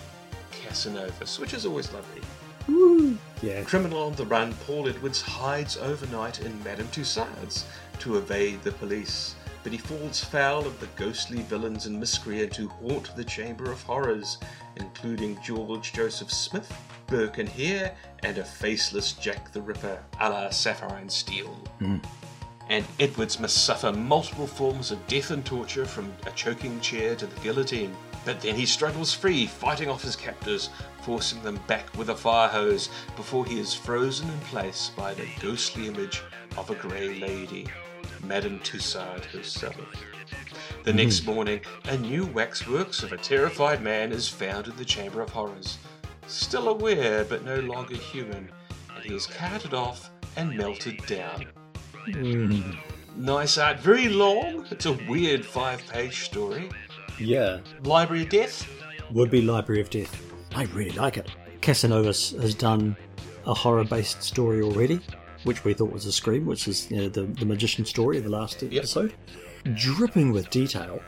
Casanovas, which is always lovely. Yeah. Criminal on the run, Paul Edwards hides overnight in Madame Tussauds to evade the police, but he falls foul of the ghostly villains and miscreant who haunt the Chamber of Horrors, including George Joseph Smith, Burke and Hare, and a faceless Jack the Ripper a la Sapphire and Steel. Hmm. And Edwards must suffer multiple forms of death and torture from a choking chair to the guillotine. But then he struggles free, fighting off his captors, forcing them back with a fire hose before he is frozen in place by the ghostly image of a grey lady, Madame Tussaud herself. The next hmm. morning, a new waxworks of a terrified man is found in the Chamber of Horrors. Still aware but no longer human, and he is carted off and melted down. Hmm. Nice art, very long. It's a weird five page story. Yeah. Library of Death? would be Library of Death. I really like it. Casanovas has done a horror based story already, which we thought was a scream, which is you know, the, the magician story of the last episode. Dripping with detail.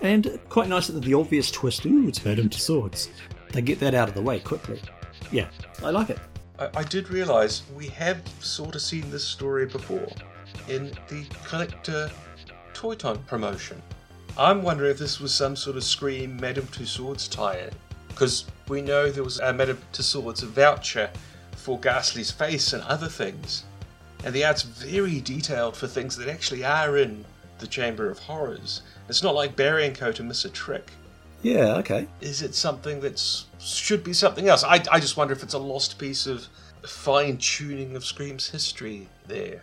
And quite nice that the obvious twist, ooh, it's Madame Tussauds. They get that out of the way quickly. Yeah, I like it. I, I did realise we have sort of seen this story before in the collector Toy Time promotion. I'm wondering if this was some sort of Scream Madame Tussauds tie-in. Because we know there was a Madame Tussauds voucher for Ghastly's face and other things. And the art's very detailed for things that actually are in the Chamber of Horrors. It's not like Barry and Co. to miss a trick. Yeah, okay. Is it something that's should be something else? I, I just wonder if it's a lost piece of fine tuning of Scream's history there.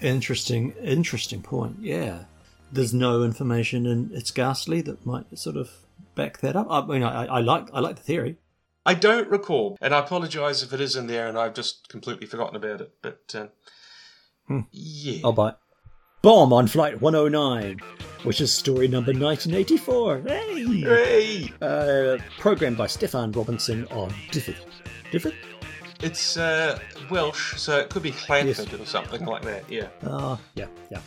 Interesting, interesting point. Yeah. There's no information in It's Ghastly that might sort of back that up. I mean, I, I like I like the theory. I don't recall, and I apologise if it is in there and I've just completely forgotten about it. But um, yeah, I'll buy it. Bomb on Flight 109, which is story number 1984. Hey! Hooray! Uh, programmed by Stefan Robinson on Dyfed. Dyfed? It's uh, Welsh, so it could be Clanford Yes. or something like that. Yeah. Ah, yeah, yeah.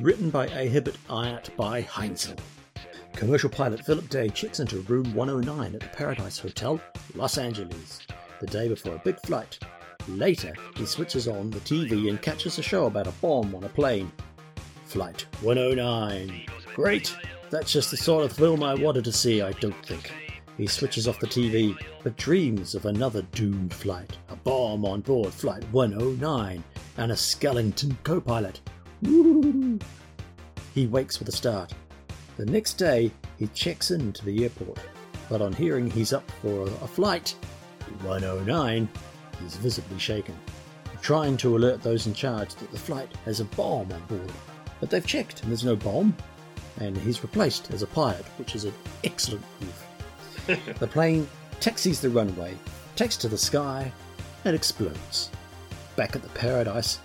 Written by Ahibit Ayat by Heinzel. Commercial pilot Philip Day checks into room 109 at the Paradise Hotel, Los Angeles, the day before a big flight. Later, he switches on the TV and catches a show about a bomb on a plane. Flight 109. Great! That's just the sort of film I wanted to see, I don't think. He switches off the TV, but dreams of another doomed flight, a bomb on board Flight 109, and a skeleton co pilot. He wakes with a start. The next day, he checks into the airport, but on hearing he's up for a flight 109, he's visibly shaken, trying to alert those in charge that the flight has a bomb on board. But they've checked and there's no bomb, and he's replaced as a pilot, which is an excellent move. the plane taxis the runway, takes to the sky, and explodes. Back at the Paradise,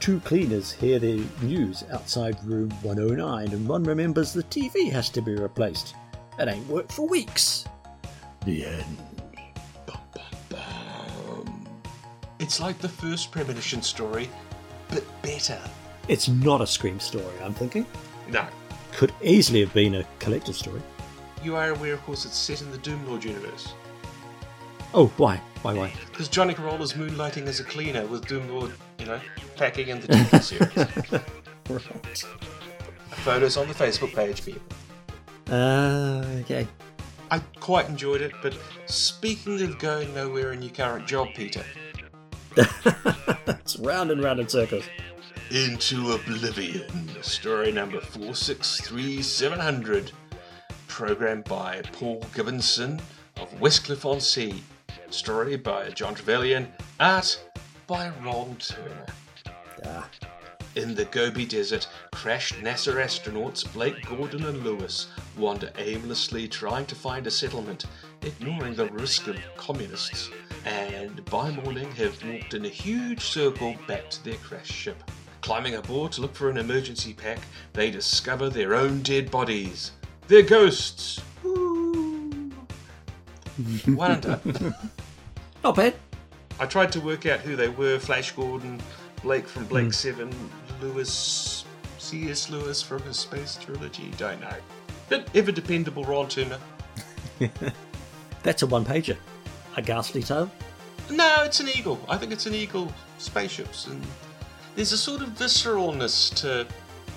two cleaners hear the news outside room 109, and one remembers the TV has to be replaced. It ain't worked for weeks. The end. Bum, bum, bum. It's like the first premonition story, but better. It's not a Scream story, I'm thinking. No. Could easily have been a collective story. You are aware, of course, it's set in the Doomlord universe. Oh, why? Why, why? Because Johnny Carolla's moonlighting as a cleaner with Doomlord, you know, packing in the TV series. Right. Photos on the Facebook page, people. Uh, okay. I quite enjoyed it, but speaking of going nowhere in your current job, Peter, it's round and round in circles. Into Oblivion, story number 463700, programmed by Paul Gibbonson of Westcliff on Sea, story by John Trevelyan, art by Ron Turner. Ah, In the Gobi Desert, crashed NASA astronauts Blake Gordon and Lewis wander aimlessly trying to find a settlement, ignoring the risk of communists, and by morning have walked in a huge circle back to their crashed ship. Climbing aboard to look for an emergency pack, they discover their own dead bodies. They're ghosts. Woo. One not bad. I tried to work out who they were Flash Gordon, Blake from Blake hmm. 7, Lewis, C.S. Lewis from his Space Trilogy, don't know. But ever dependable Ron Turner. That's a one pager. A ghastly tale. No, it's an eagle. I think it's an eagle, spaceships, and there's a sort of visceralness to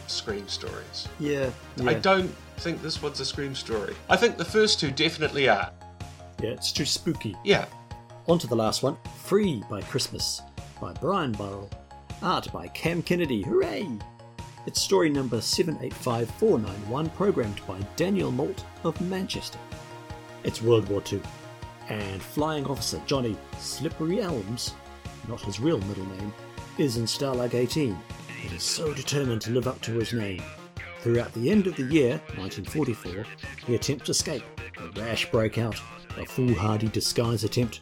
Scream stories. Yeah. I don't think this one's a Scream story. I think the first two definitely are. Yeah, it's too spooky. Yeah. On to the last one. Free by Christmas by Brian Burrell. Art by Cam Kennedy. Hooray! It's story number 785491, programmed by Daniel Malt of Manchester. It's World War II, and Flying Officer Johnny Slippery Elms, not his real middle name, is in Stalag 18. He is so determined to live up to his name. Throughout the end of the year, 1944, he attempts escape. A rash breakout, a foolhardy disguise attempt,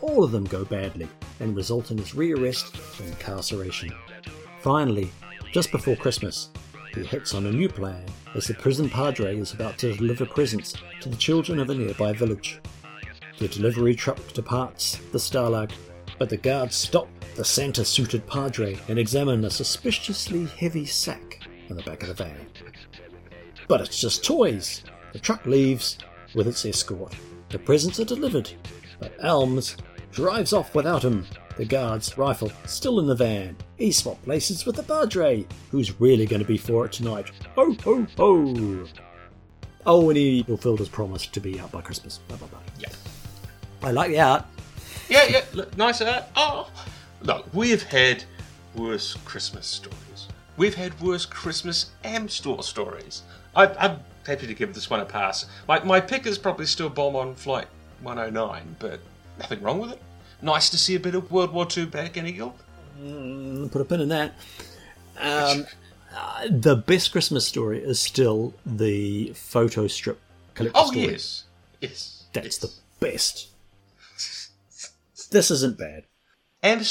all of them go badly and result in his rearrest and incarceration. Finally, just before Christmas, he hits on a new plan as the prison padre is about to deliver presents to the children of a nearby village. The delivery truck departs the Stalag, but the guards stop the Santa suited padre and examine a suspiciously heavy sack in the back of the van. But it's just toys. The truck leaves with its escort. The presents are delivered, but Elms drives off without him. The guard's rifle still in the van. He swapped places with the padre, who's really going to be for it tonight. Ho ho ho! Oh, and he fulfilled his promise to be out by Christmas. Blah, blah, blah. Yeah. I like the art. Yeah, yeah, look, nice art. Oh, look, we've had worse Christmas stories. We've had worse Christmas Amstor stories. I, I'm happy to give this one a pass. My, my pick is probably still Bomb on Flight 109, but nothing wrong with it. Nice to see a bit of World War II back in Eagle. Mm, Put a pin in that. Um, uh, the best Christmas story is still the photo strip collector Oh, story. yes. Yes. That's yes. the best. This isn't bad. Amber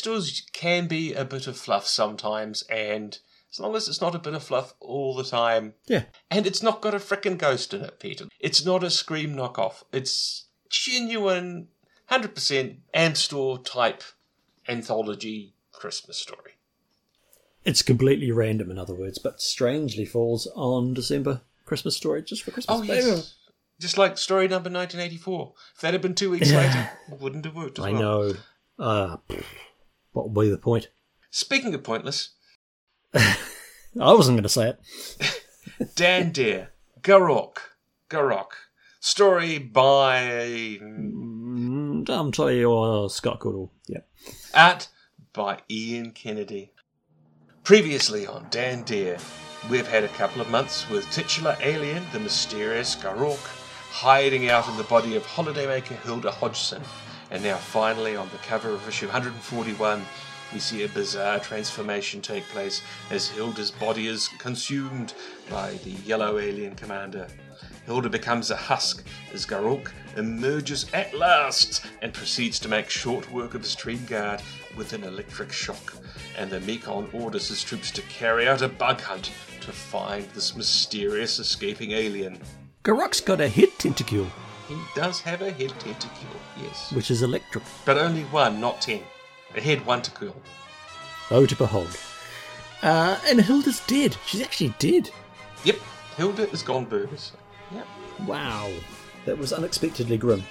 can be a bit of fluff sometimes, and as long as it's not a bit of fluff all the time, Yeah. and it's not got a frickin' ghost in it, Peter. It's not a Scream knockoff. It's genuine, 100% Amstor type anthology Christmas story. It's completely random, in other words, but strangely falls on December Christmas story just for Christmas. Oh, yes. Just like story number 1984. If that had been two weeks later, it wouldn't have worked I well. know. Uh, what would be the point? Speaking of pointless, I wasn't going to say it. Dan Dare, Garok, Garok. Story by Dom Toy or Scott Goodall. Yeah. Art by Ian Kennedy. Previously on Dan Dare, we've had a couple of months with titular alien, the mysterious Garok, hiding out in the body of holidaymaker Hilda Hodgson. And now, finally, on the cover of issue 141, we see a bizarre transformation take place as Hilda's body is consumed by the yellow alien commander. Hilda becomes a husk as Garok emerges at last and proceeds to make short work of his tree guard with an electric shock. And the Mekon orders his troops to carry out a bug hunt to find this mysterious escaping alien. Garok's got a head tentacle, He does have a head tentacle, yes. which is electric. But only one, not ten. A head, one to cool. Oh, to behold. Uh, and Hilda's dead. She's actually dead. Yep, Hilda is gone burgers. Wow. That was unexpectedly grim.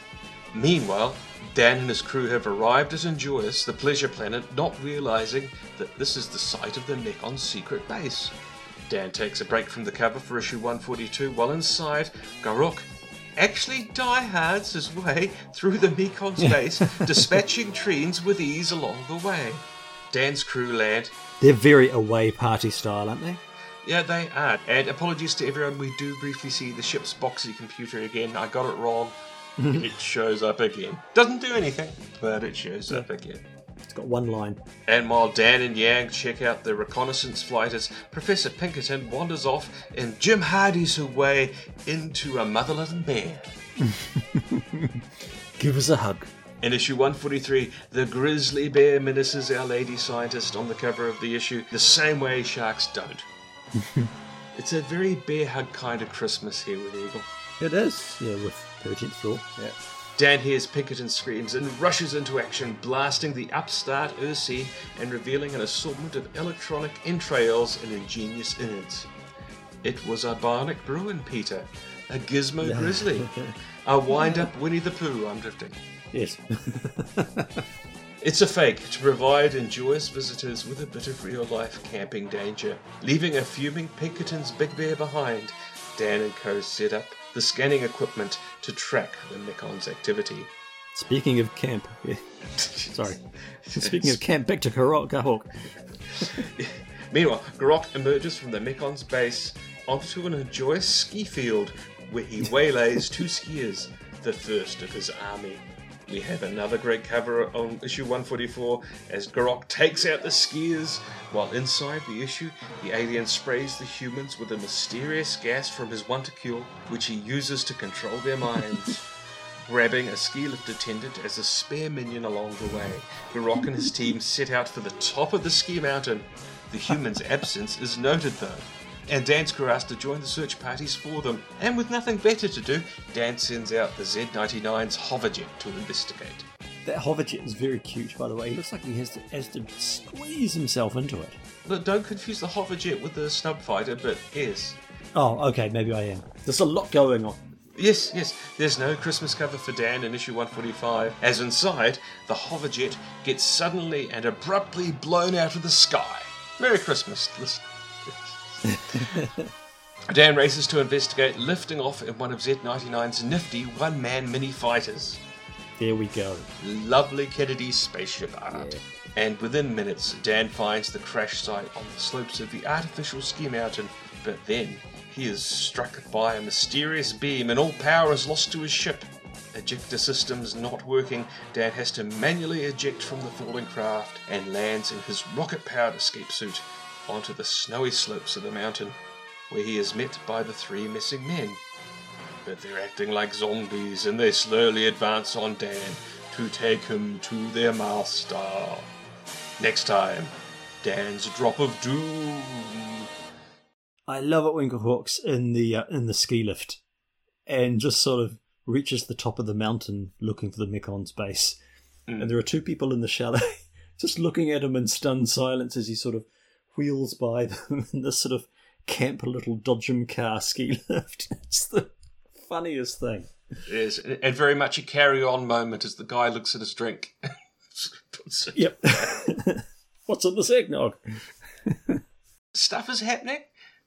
Meanwhile, Dan and his crew have arrived at Enjoyus, the pleasure planet, not realizing that this is the site of the Mekon's secret base. Dan takes a break from the cover for issue 142 while inside, Garok actually diehards his way through the Mekon's base, dispatching treens with ease along the way. Dan's crew land. They're very away party style, aren't they? Yeah, they are. And apologies to everyone, we do briefly see the ship's boxy computer again. I got it wrong. it shows up again. Doesn't do anything, but it shows up again. It's got one line. And while Dan and Yang check out the reconnaissance flighters, Professor Pinkerton wanders off and Jim Hardy's way into a mother loving bear. Give us a hug. In issue 143, the grizzly bear menaces our lady scientist on the cover of the issue the same way sharks don't. it's a very bear hug kind of Christmas here with Eagle. It is. Yeah, with 13th floor. Yeah. Dan hears Pinkerton screams and rushes into action, blasting the upstart Ursi and revealing an assortment of electronic entrails and ingenious innards. It was a Bionic Bruin, Peter. A Gizmo Grizzly. A wind up Winnie the Pooh, I'm drifting. Yes. It's a fake to provide enjoyous visitors with a bit of real life camping danger. Leaving a fuming Pinkerton's Big Bear behind, Dan and co set up the scanning equipment to track the Mekon's activity. Speaking of camp. Yeah. Sorry. Speaking of camp, back to Karok uh, Gahawk. Meanwhile, Garok emerges from the Mekon's base onto an uh, joyous ski field where he waylays two skiers, the first of his army. We have another great cover on issue 144 as Garok takes out the skiers, while inside the issue, the alien sprays the humans with a mysterious gas from his Wondercule, which he uses to control their minds. Grabbing a ski lift attendant as a spare minion along the way, Garok and his team set out for the top of the ski mountain. The human's absence is noted though, and Dan's asked to join the search parties for them. And with nothing better to do, Dan sends out the Z-99's hoverjet to investigate. That hoverjet is very cute, by the way. He looks like he has to, has to squeeze himself into it. But don't confuse the hoverjet with the snub fighter, but yes. Oh, okay, maybe I am. There's a lot going on. Yes, yes, there's no Christmas cover for Dan in issue 145, as inside, the hoverjet gets suddenly and abruptly blown out of the sky. Merry Christmas, listen. Dan races to investigate, lifting off in one of Z99's nifty one man mini fighters. There we go. Lovely Kennedy spaceship art. And within minutes, Dan finds the crash site on the slopes of the artificial ski mountain. But then, he is struck by a mysterious beam and all power is lost to his ship. Ejector systems not working, Dan has to manually eject from the falling craft and lands in his rocket powered escape suit onto the snowy slopes of the mountain, where he is met by the three missing men. but they're acting like zombies and they slowly advance on Dan to take him to their master. Next time, Dan's Drop of Doom. I love it when Hawks in the uh, in the ski lift, and just sort of reaches the top of the mountain looking for the Mekon's base, and there are two people in the chalet just looking at him in stunned silence as he sort of wheels by them in this sort of camp little Dodgem car ski lift. It's the funniest thing. It is, and very much a carry on moment as the guy looks at his drink. Yep. What's in this eggnog? Stuff is happening,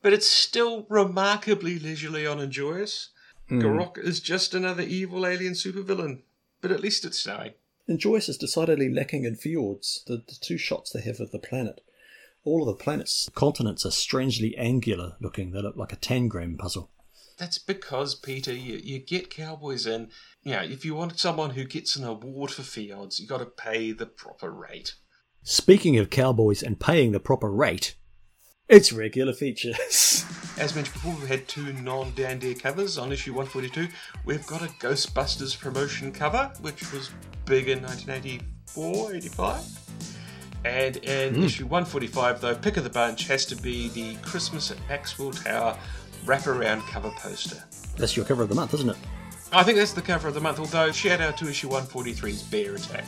but it's still remarkably leisurely on and joyous. Hmm. Garok is just another evil alien supervillain, but at least it's snowing. And Joyce is decidedly lacking in fjords, the, the two shots they have of the planet. All of the planet's continents are strangely angular looking. They look like a tangram puzzle. That's because, Peter, you, you get cowboys in. You know, if you want someone who gets an award for fjords, you've got to pay the proper rate. Speaking of cowboys and paying the proper rate, it's regular features. As mentioned before, we've had two non Dandy covers on issue 142. We've got a Ghostbusters promotion cover, which was big in 1984 85. And in hmm. issue 145, though, pick of the bunch has to be the Christmas at Maxwell Tower wraparound cover poster. That's your cover of the month, isn't it? I think that's the cover of the month, although shout out to issue 143's Bear Attack.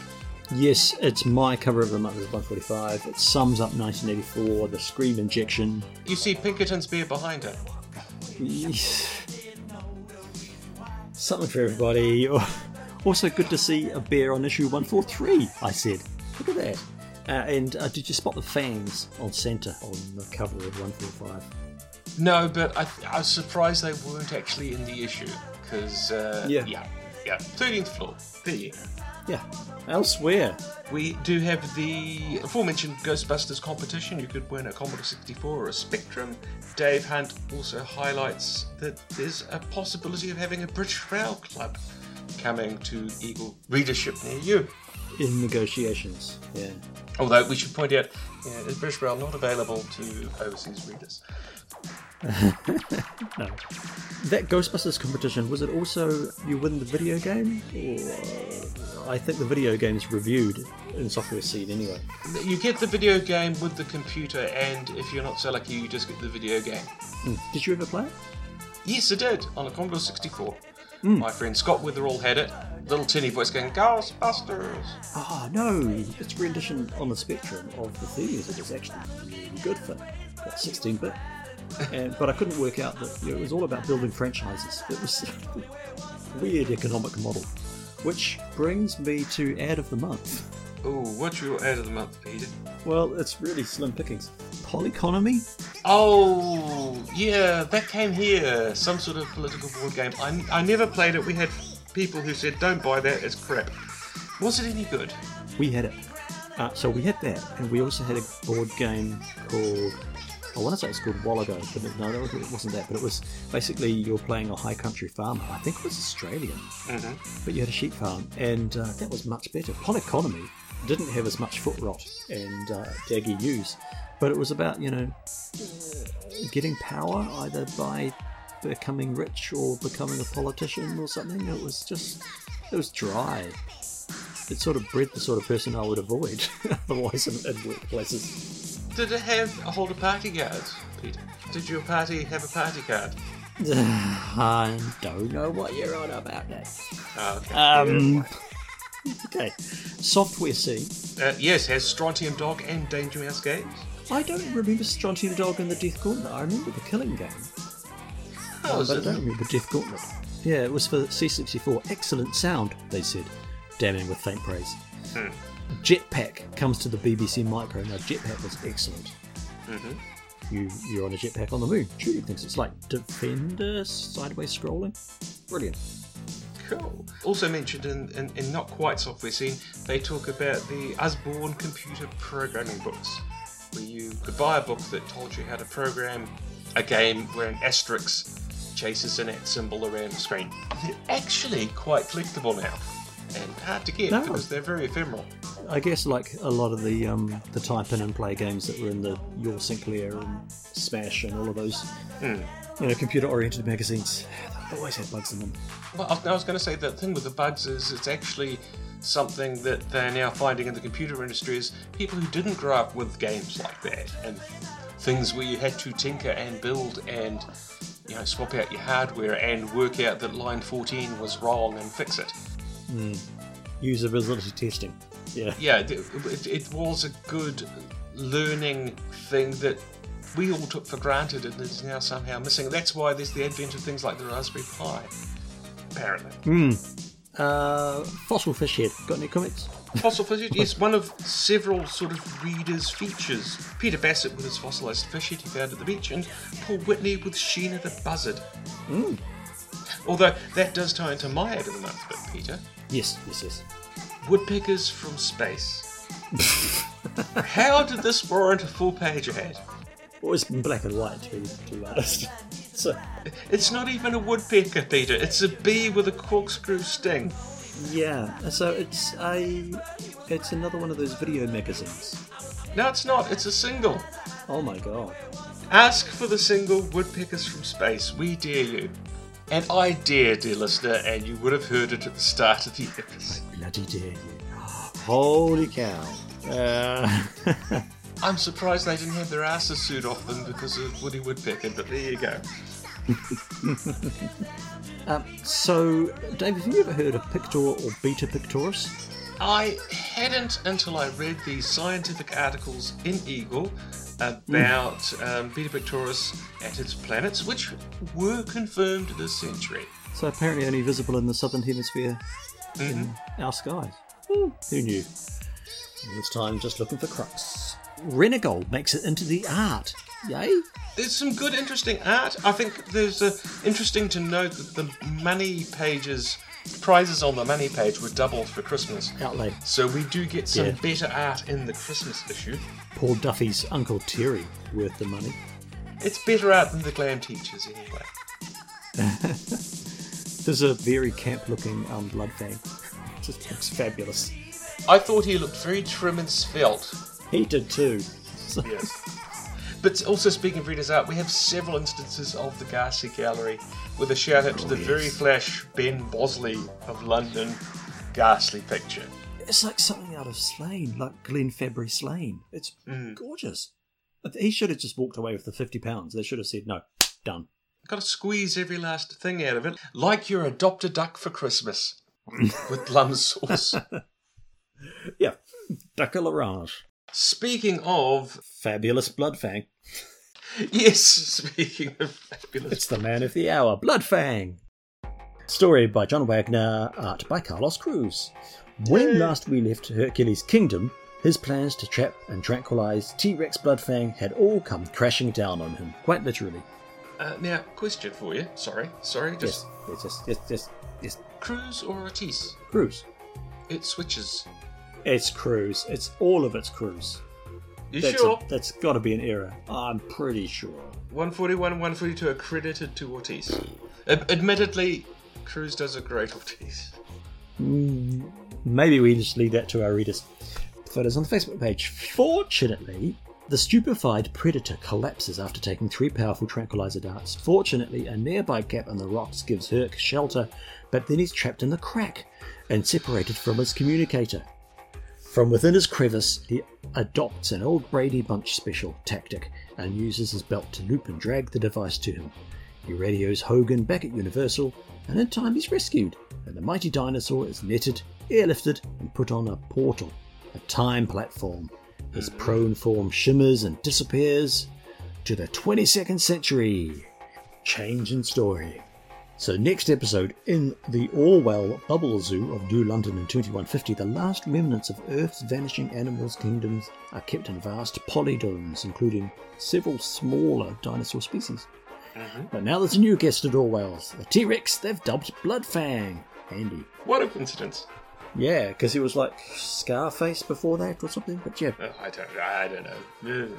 Yes, it's my cover of the month. It's 145. It sums up 1984, the Scream injection. You see Pinkerton's bear behind her. Something for everybody. Also, good to see a bear on issue 143, I said. Look at that. Uh, and uh, did you spot the fangs on centre on the cover of 145? No, but I, I was surprised they weren't actually in the issue because uh, Yeah. yeah, yeah, thirteenth floor. There you go. Yeah. Elsewhere. We do have the aforementioned Ghostbusters competition. You could win a Commodore 64 or a Spectrum. Dave Hunt also highlights that there's a possibility of having a British Rail Club coming to Eagle readership near you. In negotiations. Yeah. Although we should point out, yeah, is British Rail not available to overseas readers? No. That Ghostbusters competition, was it also you win the video game? Or I think the video game is reviewed in Software Seed anyway. You get the video game with the computer, and if you're not so lucky, you just get the video game. Hmm. Did you ever play it? Yes, I did on a Commodore 64. Mm. My friend Scott Witherall had it. Little tinny voice going, Ghostbusters! Oh no, it's rendition on the Spectrum of the theme music. It's actually really good for what, 16 bit. And, but I couldn't work out that you know, it was all about building franchises. It was a weird economic model. Which brings me to ad of the month. Oh, what's your ad of the month, Peter? Well, it's really slim pickings. Poleconomy? Oh, yeah, that came here. Some sort of political board game. I, I never played it. We had people who said, don't buy that, it's crap. Was it any good? We had it. Uh, so we had that, and we also had a board game called. I want to say it's called Wallago, but it- no, it wasn't that. But it was basically you're playing a high country farmer. I think it was Australian, but you had a sheep farm, and uh, that was much better. Poleconomy didn't have as much foot rot and uh, daggy use, but it was about you know getting power either by becoming rich or becoming a politician or something. It was just it was dry it sort of bred the sort of person I would avoid otherwise in, in workplaces. Did it have a hold of party card, Peter? Did your party have a party card? I don't know what you're on about that. Oh, okay. Um, okay, Software C. Uh, yes, has Strontium Dog and Danger Mouse games. I don't remember Strontium Dog and the Death Gauntlet. I remember the Killing Game, Oh, but I don't remember Death Gauntlet. Yeah, it was for C64. Excellent sound, they said, damning with faint praise. Hmm. Jetpac comes to the BBC Micro. Now, Jetpac was excellent. Mm-hmm. You, you're on a jetpack on the moon, shooting things. It's like Defender sideways scrolling. Brilliant. Cool. Also mentioned in, in, in not quite software scene, they talk about the Usborne computer programming books, where you could buy a book that told you how to program a game where an asterisk chases an at symbol around the screen. They're actually quite collectible now, and hard to get No. because they're very ephemeral. I guess like a lot of the um, the type in and play games that were in the Your Sinclair and Smash and all of those you know computer oriented magazines. They always had bugs in them. Well, I was- I was going to say the thing with the bugs is it's actually something that they're now finding in the computer industry is people who didn't grow up with games like that and things where you had to tinker and build and you know swap out your hardware and work out that line 14 was wrong and fix it. Hmm. Usability testing. Yeah. Yeah, it, it, it was a good learning thing that we all took for granted and is now somehow missing. That's why there's the advent of things like the Raspberry Pi. Apparently. Hmm. Uh, fossil fish head. Got any comments? Fossil fish is one of several sort of readers' features. Peter Bassett with his fossilised fish head he found at the beach, and Paul Whitney with Sheena the buzzard. Although that does tie into my ad of the month bit, Peter. Yes, yes, yes. Woodpeckers from space. How did this warrant a full page ad? Always in black and white, to be honest. So, It's not even a woodpecker, Peter. It's a bee with a corkscrew sting. yeah. So it's a, it's another one of those video magazines. No, it's not. It's a single. Oh my god. Ask for the single Woodpeckers from Space. We dare you. And I dare, dear listener, and you would have heard it at the start of the episode. Bloody dare you. Holy cow. Uh, I'm surprised they didn't have their asses sued off them because of Woody Woodpecker, but there you go. um, so, Dave, have you ever heard of Pictor or Beta Pictoris? I hadn't until I read the scientific articles in Eagle about um, Beta Pictoris and its planets, which were confirmed this century. So apparently only visible in the southern hemisphere in our skies. Hmm, who knew? All this time just looking for crux. Renegold makes it into the art. Yay! There's some good, interesting art. I think there's uh, interesting to note that the money pages, prizes on the money page were doubled for Christmas. Outlay. So we do get some Yeah. better art in the Christmas issue. Paul Duffy's Uncle Terry worth the money. It's better art than the Glam Teachers, anyway. There's a very camp looking um, blood fang. Just looks fabulous. I thought he looked very trim and svelte. He did too. So- Yes. But also speaking of readers' art, we have several instances of the Garcia Gallery with a shout out to the Oh, yes. very flash Ben Bosley of London ghastly picture. It's like something out of Sláine, like Glenn Fabry Sláine. It's Mm. gorgeous. He should have just walked away with the fifty pounds. They should have said no, done. Got to squeeze every last thing out of it, like your adopt a duck for Christmas with plum sauce. Yeah, Ducker Larange. Speaking of, Fabulous Bloodfang. Yes, speaking of fabulous, It's the man of the hour, Bloodfang. Story by John Wagner, art by Carlos Cruz. When last we left Hercules' kingdom, his plans to trap and tranquilize T Rex Bloodfang had all come crashing down on him, quite literally. uh, now question for you. Sorry, sorry, just Yes, yes, yes, yes, yes. Cruz or Ortiz? Cruz. It switches. It's Cruz. It's all of it's Cruz. You That's sure? A, that's got to be an error. I'm pretty sure. 141, 142 accredited to Ortiz. Ad- admittedly, Cruz does a great Ortiz. Mm, maybe we just leave that to our readers. Photos on the Facebook page. Fortunately, the stupefied predator collapses after taking three powerful tranquilizer darts. Fortunately, a nearby gap in the rocks gives Herc shelter, but then he's trapped in the crack and separated from his communicator. From within his crevice, he adopts an old Brady Bunch special tactic and uses his belt to loop and drag the device to him. He radios Hogan back at Universal, and in time he's rescued, and the mighty dinosaur is netted, airlifted, and put on a portal, a time platform. His mm-hmm. prone form shimmers and disappears to the 22nd century. Change in story. So, next episode in the Orwell Bubble Zoo of New London in 2150, the last remnants of Earth's vanishing animals' kingdoms are kept in vast polydomes, including several smaller dinosaur species. But now there's a new guest at Orwell's, a T Rex they've dubbed Bloodfang. Andy. What a coincidence. Yeah, because he was like Scarface before that or something, but yeah. Uh, I don't I don't know.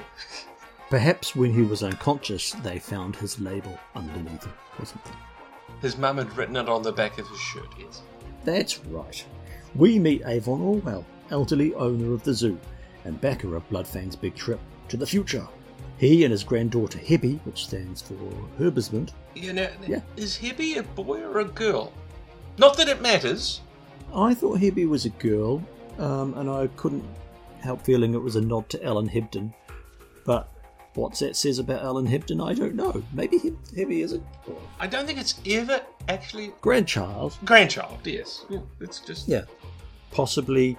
Perhaps when he was unconscious, they found his label underneath him or something. His mum had written it on the back of his shirt, yes. That's right. We meet Avon Orwell, elderly owner of the zoo, and backer of Bloodfang's big trip to the future. He and his granddaughter Hebby, which stands for Herbismond, You know, Yeah. is Hebby a boy or a girl? Not that it matters. I thought Hebby was a girl, um, and I couldn't help feeling it was a nod to Ellen Hibden. But what that says about Alan Hibden, I don't know. Maybe Hebby is boy. I don't think it's ever actually grandchild. grandchild. Yes, Yeah, it's just Yeah, possibly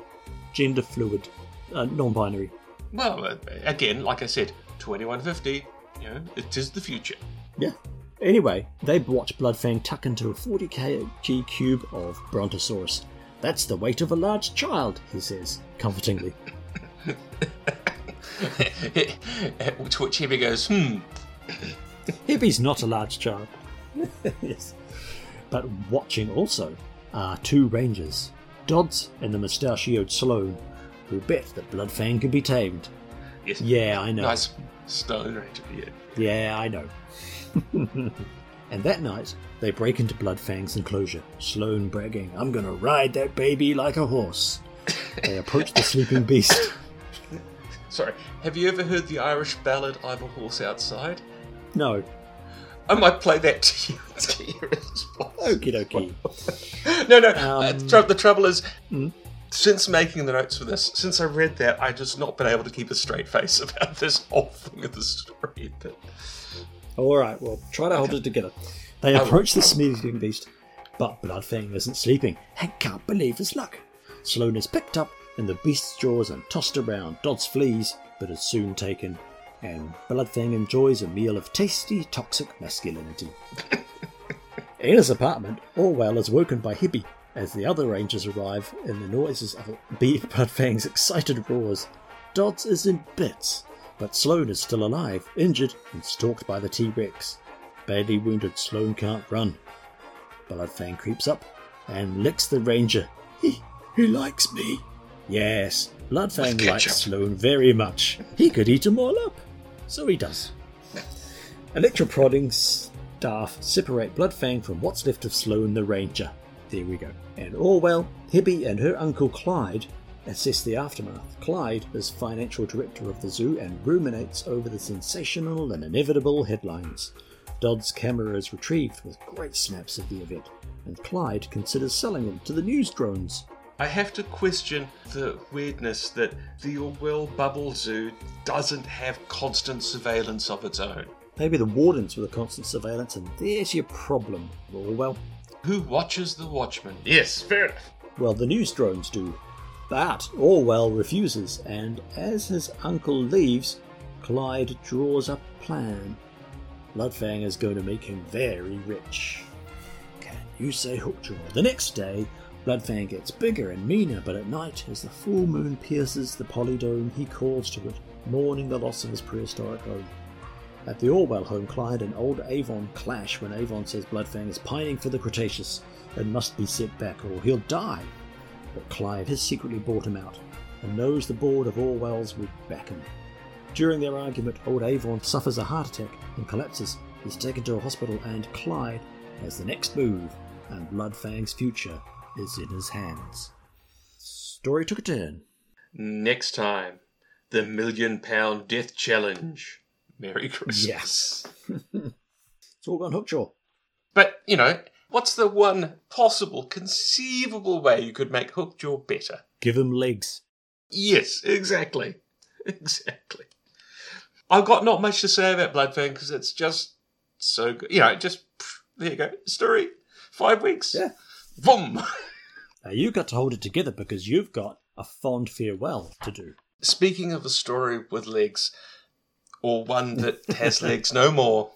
gender fluid, uh, non-binary. Well, uh, again, like I said, twenty-one fifty. You know, it is the future. Yeah. Anyway, they watch Bloodfang tuck into a 40 kg cube of Brontosaurus. That's the weight of a large child, he says, comfortingly. To which Hebby goes, hmm. Hippie's not a large child. yes. But watching also are two rangers, Dodds and the mustachioed Sloane, who bet that Bloodfang can be tamed. Yes. Yeah, I know. Nice stone ranger. Yeah. Yeah, I know. and that night, they break into Bloodfang's enclosure, Sloane bragging, I'm gonna ride that baby like a horse. They approach the sleeping beast. Sorry. Have you ever heard the Irish ballad "I'm a Horse Outside"? No. I might play that to you your response. Okie dokie. No, no. uh, Um, tr- the trouble is, since making the notes for this, since I read that, I've just not been able to keep a straight face about this whole thing of the story. But Alright, well, try to hold it together. They approach the sleeping beast, but Bloodfang isn't sleeping and can't believe his luck. Sloane is picked up in the beast's jaws and tossed around. Dodds flees, but is soon taken, and Bloodfang enjoys a meal of tasty, toxic masculinity. in his apartment, Orwell is woken by Hippie as the other rangers arrive and the noises of B- Bloodfang's excited roars. Dodds is in bits, but Sloane is still alive, injured, and stalked by the T Rex. Badly wounded, Sloane can't run. Bloodfang creeps up and licks the ranger. He, he likes me. Yes, Bloodfang likes. Sloane very much. He could eat eat 'em all up. So he does. Electroprodding staff separate Bloodfang from what's left of Sloane the Ranger. There we go. And Orwell, Hibby, and her uncle Clyde assess the aftermath. Clyde is financial director of the zoo and ruminates over the sensational and inevitable headlines. Dodd's camera is retrieved with great snaps of the event, and Clyde considers selling them to the news drones. I have to question the weirdness that the Orwell Bubble Zoo doesn't have constant surveillance of its own. Maybe the wardens were the constant surveillance, and there's your problem, Orwell. Who watches the Watchmen? Yes, fair enough. Well, the news drones do. But Orwell refuses, and as his uncle leaves, Clyde draws up a plan. Bloodfang is going to make him very rich. Can you say Hookjaw? The next day, Bloodfang gets bigger and meaner, but at night, as the full moon pierces the polydome, he calls to it, mourning the loss of his prehistoric home. At the Orwell home, Clyde and old Avon clash when Avon says Bloodfang is pining for the Cretaceous and must be sent back or he'll die. But Clyde has secretly bought him out and knows the board of Orwell's would back him. During their argument, old Avon suffers a heart attack and collapses. He's taken to a hospital, and Clyde has the next move, and Bloodfang's future is in his hands. Story took a turn. Next time, the Million Pound Death Challenge. Merry Christmas. Yes. it's all gone Hookjaw. But, you know, what's the one possible, conceivable way you could make Hookjaw better? Give him legs. Yes, exactly. Exactly. I've got not much to say about Bloodfang because it's just so good. You know, just there you go. Story. Five weeks. Yeah. Boom. Now you got to hold it together because you've got a fond farewell to do. Speaking of a story with legs, or one that has legs no more.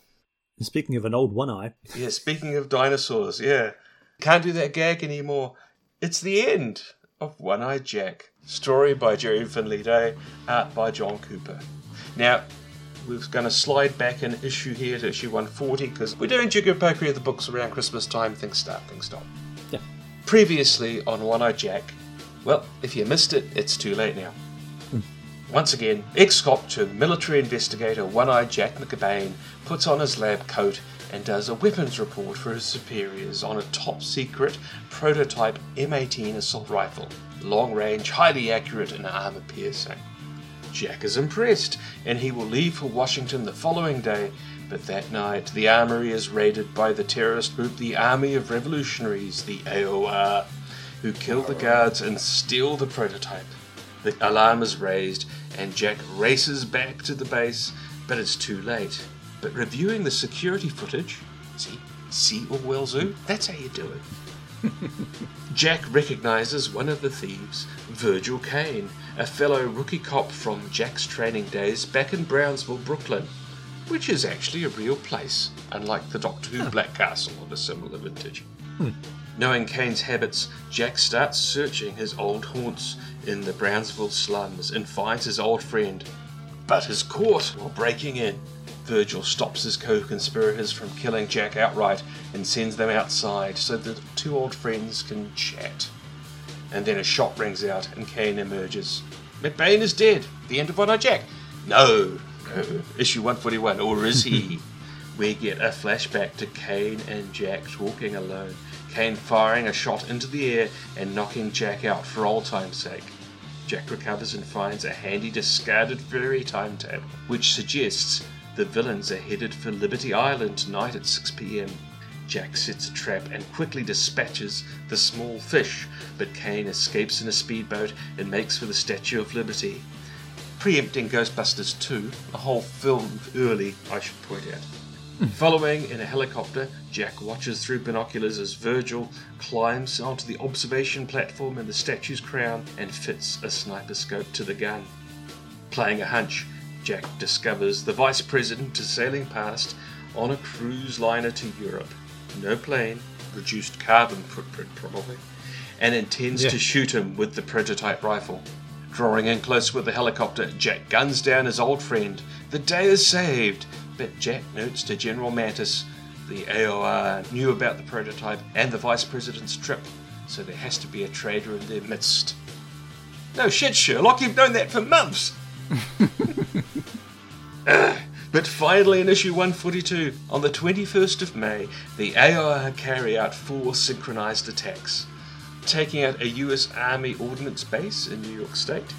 And speaking of an old one eye, Yeah, speaking of dinosaurs, yeah. Can't do that gag anymore. It's the end of One Eye Jack. Story by Jerry Finley Day, art by John Cooper. Now, we're going to slide back an issue here to issue 140 because we're doing Jigapokey of the books around Christmas time. Things start, things stop. Previously on One Eye Jack, well, if you missed it, it's too late now. Hmm. Once again, ex-cop to military investigator One-Eyed Jack McBain puts on his lab coat and does a weapons report for his superiors on a top-secret prototype M18 assault rifle, long-range, highly accurate, and armor-piercing. Jack is impressed, and he will leave for Washington the following day. But that night, the armory is raided by the terrorist group, the Army of Revolutionaries, the AOR, who kill the guards and steal the prototype. The alarm is raised, and Jack races back to the base, but it's too late. But reviewing the security footage, see, see Orwell Zoo? That's how you do it. Jack recognizes one of the thieves, Virgil Kane, a fellow rookie cop from Jack's training days back in Brownsville, Brooklyn, which is actually a real place, unlike the Doctor Who Black Castle of a similar vintage. Hmm. Knowing Kane's habits, Jack starts searching his old haunts in the Brownsville slums and finds his old friend, but is caught while breaking in. Virgil stops his co conspirators from killing Jack outright and sends them outside so that the two old friends can chat. And then a shot rings out and Kane emerges. McBain is dead. The end of One Eye Jack. No, Issue 141. Or is he? we get a flashback to Kane and Jack talking alone. Kane firing a shot into the air and knocking Jack out for old time's sake. Jack recovers and finds a handy discarded ferry timetable, which suggests the villains are headed for Liberty Island tonight at 6 pm. Jack sets a trap and quickly dispatches the small fish, but Kane escapes in a speedboat and makes for the Statue of Liberty. Preempting Ghostbusters 2, a whole film early, I should point out. Following in a helicopter, Jack watches through binoculars as Virgil climbs onto the observation platform in the statue's crown and fits a sniper scope to the gun. Playing a hunch, Jack discovers the vice president is sailing past on a cruise liner to Europe. No plane, reduced carbon footprint probably, and intends Yeah. to shoot him with the prototype rifle. Drawing in close with the helicopter, Jack guns down his old friend. The day is saved, but Jack notes to General Mantis the AOR knew about the prototype and the vice president's trip, so there has to be a traitor in their midst. No shit, Sherlock, you've known that for months! Ah, but finally, in issue 142, on the 21st of May, the AOR carry out four synchronized attacks, taking out a US Army Ordnance Base in New York State,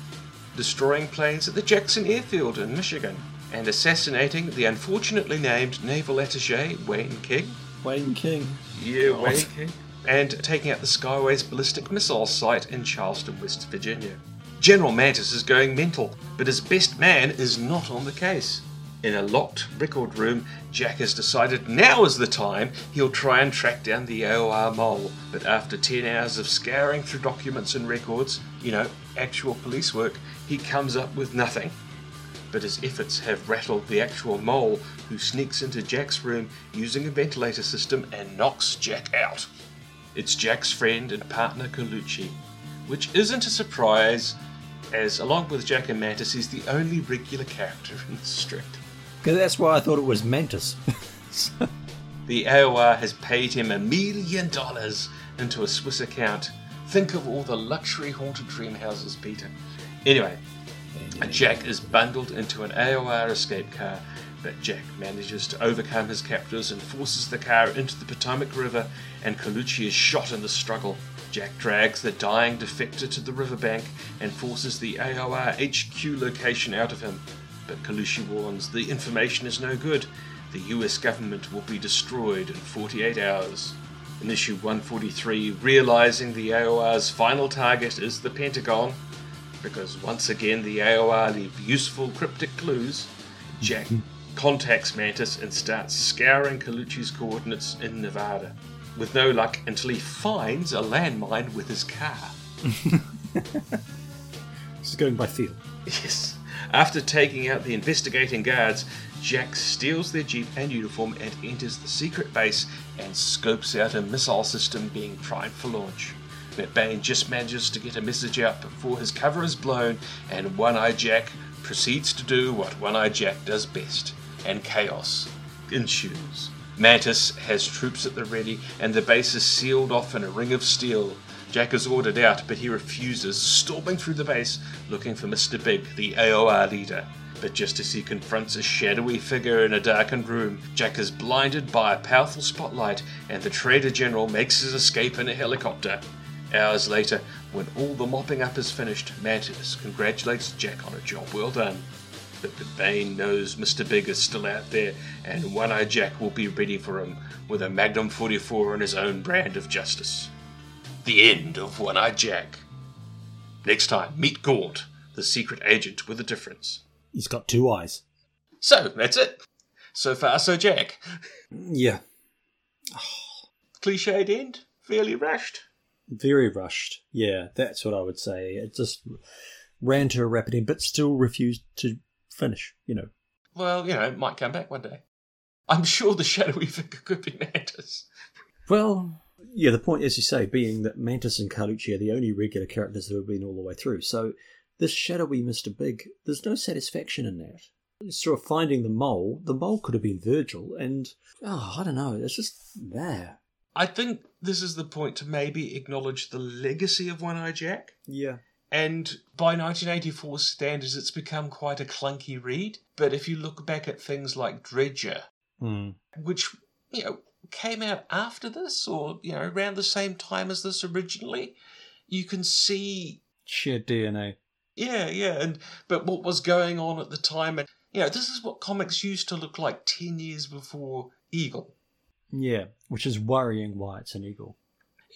destroying planes at the Jackson Airfield in Michigan, and assassinating the unfortunately named naval attaché Wayne King. Wayne King. Yeah, God. Wayne King. And taking out the Skyways ballistic missile site in Charleston, West Virginia. General Mantis is going mental, but his best man is not on the case. In a locked record room, Jack has decided now is the time he'll try and track down the AOR mole. But after 10 hours of scouring through documents and records, you know, actual police work, he comes up with nothing. But his efforts have rattled the actual mole, who sneaks into Jack's room using a ventilator system and knocks Jack out. It's Jack's friend and partner Colucci, which isn't a surprise, as along with Jack and Mantis, he's the only regular character in the strip. Because that's why I thought it was Mantis. The AOR has paid him a million dollars into a Swiss account. Think of all the luxury haunted dream houses, Peter. Anyway, Jack is bundled into an AOR escape car, but Jack manages to overcome his captors and forces the car into the Potomac River, and Colucci is shot in the struggle. Jack drags the dying defector to the riverbank and forces the AOR HQ location out of him. But Colucci warns the information is no good. The US government will be destroyed in 48 hours. In issue 143, realizing the AOR's final target is the Pentagon, because once again the AOR leave useful cryptic clues, Jack mm-hmm. contacts Mantis and starts scouring Colucci's coordinates in Nevada. With no luck until he finds a landmine with his car. this is going by feel. Yes. After taking out the investigating guards, Jack steals their jeep and uniform and enters the secret base and scopes out a missile system being primed for launch. McBain just manages to get a message out before his cover is blown, and One Eye Jack proceeds to do what One Eye Jack does best, and chaos ensues. Mantis has troops at the ready, and the base is sealed off in a ring of steel. Jack is ordered out, but he refuses, storming through the base looking for Mr. Big, the AOR leader. But just as he confronts a shadowy figure in a darkened room, Jack is blinded by a powerful spotlight, and the Trader General makes his escape in a helicopter. Hours later, when all the mopping up is finished, Mantis congratulates Jack on a job well done. But the Bane knows Mr. Big is still out there, and One Eye Jack will be ready for him with a Magnum 44 and his own brand of justice. The end of One Eye Jack. Next time, meet Gaunt, the secret agent with a difference. He's got two eyes. So, that's it. So far, so Jack. Yeah. Cliched end? Fairly rushed? Very rushed. Yeah, that's what I would say. It just ran to a rapid end, but still refused to finish, you know. Well, you know, it might come back one day. I'm sure the shadowy figure could be Mantis. Well, yeah, the point, as you say, being that Mantis and Carlucci are the only regular characters that have been all the way through. So this shadowy Mr. Big, there's no satisfaction in that. Sort of finding the mole, the mole could have been Virgil, and, oh, I don't know, it's just there. I think this is the point to maybe acknowledge the legacy of One Eye Jack. Yeah. And by 1984 standards, it's become quite a clunky read. But if you look back at things like Dredger, Hmm. which, you know, came out after this or, you know, around the same time as this originally, you can see Shared DNA. Yeah, yeah, and but what was going on at the time, and you know, this is what comics used to look like ten years before Eagle. Yeah, which is worrying why it's an eagle.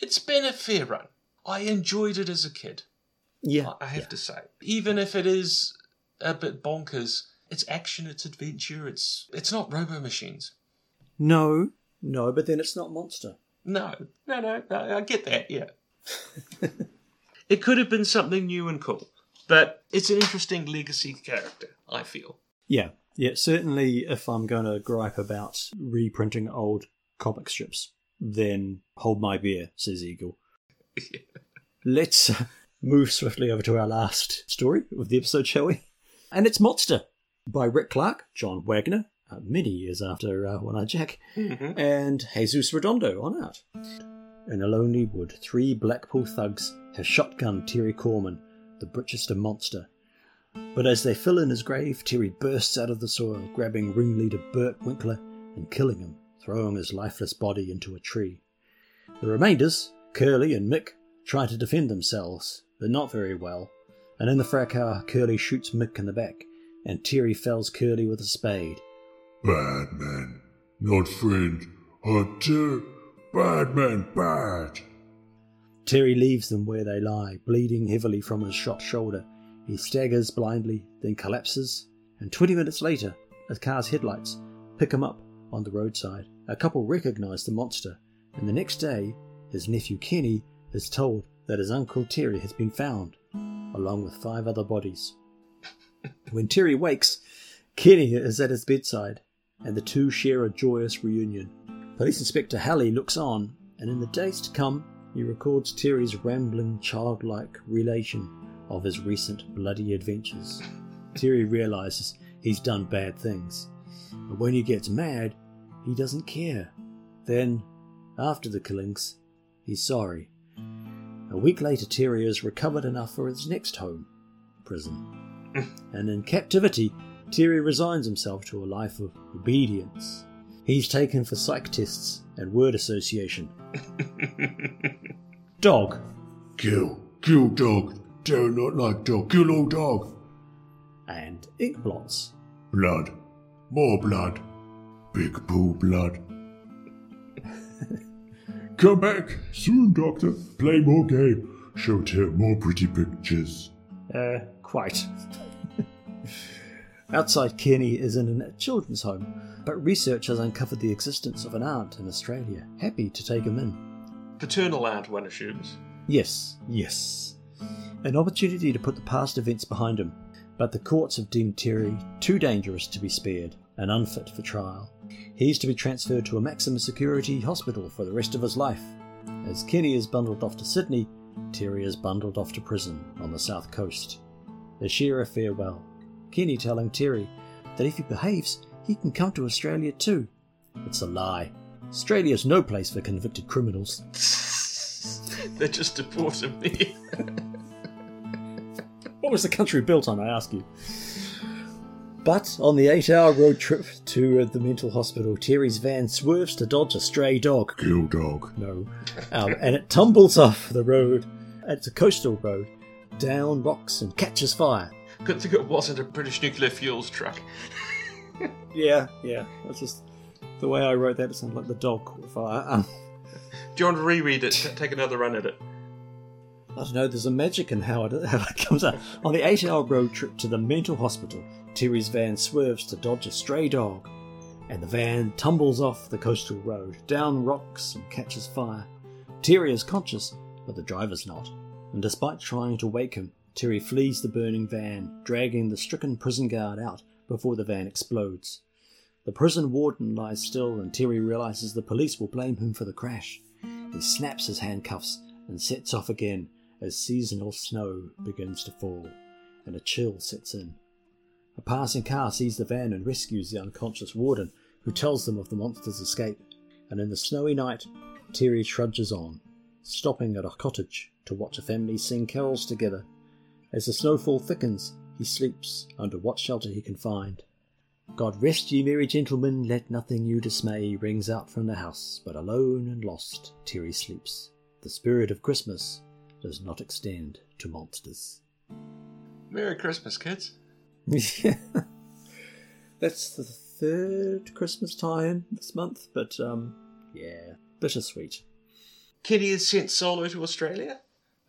It's been a fair run. I enjoyed it as a kid. Yeah. I have to say, even if it is a bit bonkers, it's action, it's adventure, it's it's not robo machines. No, no, but then it's not monster. No, no, no, I, I get that. Yeah, it could have been something new and cool, but it's an interesting legacy character. I feel. Yeah, yeah, certainly if I'm going to gripe about reprinting old comic strips, then hold my beer, says Eagle. Let's uh, move swiftly over to our last story of the episode, shall we? And it's Monster by Rick Clark, John Wagner, uh, many years after uh, One Eye Jack, and Jesus Redondo on out. In a lonely wood, three Blackpool thugs have shotgunned Terry Corman, the Brichester monster, but as they fill in his grave, Terry bursts out of the soil, grabbing ringleader Bert Winkler and killing him, throwing his lifeless body into a tree. The remainders, Curly and Mick, try to defend themselves, but not very well, and in the fracas, Curly shoots Mick in the back, and Terry fells Curly with a spade. Bad man, not friend. Hunter, bad man, bad. Terry leaves them where they lie, bleeding heavily from his shot shoulder. He staggers blindly, then collapses, and 20 minutes later, a car's headlights pick him up on the roadside. A couple recognise the monster, and the next day, his nephew Kenny is told that his uncle Terry has been found, along with five other bodies. when Terry wakes, Kenny is at his bedside, and the two share a joyous reunion. Police Inspector Halley looks on, and in the days to come, he records Terry's rambling, childlike relation of his recent bloody adventures. Terry realizes he's done bad things, but when he gets mad, he doesn't care. Then, after the killings, he's sorry. A week later, Terry is recovered enough for his next home, prison. Mm. and in captivity, Terry resigns himself to a life of obedience. He's taken for psych tests and word association. Dog. Kill, kill dog. Do not like dog. Kill all dog. And ink blots. Blood, more blood. Big pool blood. Come back soon, Doctor. Play more game. Show Tim more pretty pictures. Uh, quite. Outside Kenny is in a children's home, but research has uncovered the existence of an aunt in Australia, happy to take him in. Paternal aunt, one assumes. Yes, yes. An opportunity to put the past events behind him, but the courts have deemed Terry too dangerous to be spared and unfit for trial. He's to be transferred to a maximum security hospital for the rest of his life. As Kenny is bundled off to Sydney, Terry is bundled off to prison on the south coast. They share a farewell, Kenny telling Terry that if he behaves, he can come to Australia too. It's a lie. Australia's no place for convicted criminals. they just deport him there. What was the country built on, I ask you? But on the eight hour road trip to uh, the mental hospital, Terry's van swerves to dodge a stray dog. Kill dog. No. Um, and it tumbles off the road. It's a coastal road, down rocks and catches fire. Good thing it wasn't a British nuclear fuels truck. Yeah, yeah. That's just the way I wrote that. It sounded like the dog caught fire. Um, Do you want to reread it? Take another run at it. I don't know. There's a magic in how it, how it comes out. On the eight-hour road trip to the mental hospital, Terry's van swerves to dodge a stray dog, and the van tumbles off the coastal road, down rocks and catches fire. Terry is conscious, but the driver's not. And despite trying to wake him, Terry flees the burning van, dragging the stricken prison guard out before the van explodes. The prison warden lies still, and Terry realizes the police will blame him for the crash. He snaps his handcuffs and sets off again as seasonal snow begins to fall and a chill sets in. A passing car sees the van and rescues the unconscious warden, who tells them of the monster's escape. And in the snowy night, Terry trudges on, stopping at a cottage to watch a family sing carols together. As the snowfall thickens, he sleeps under what shelter he can find. God rest ye, merry gentlemen, let nothing you dismay, rings out from the house, but alone and lost Terry sleeps. The spirit of Christmas does not extend to monsters. Merry Christmas, kids. yeah. That's the third Christmas tie-in this month, but um, yeah, bittersweet. Kenny is sent solo to Australia.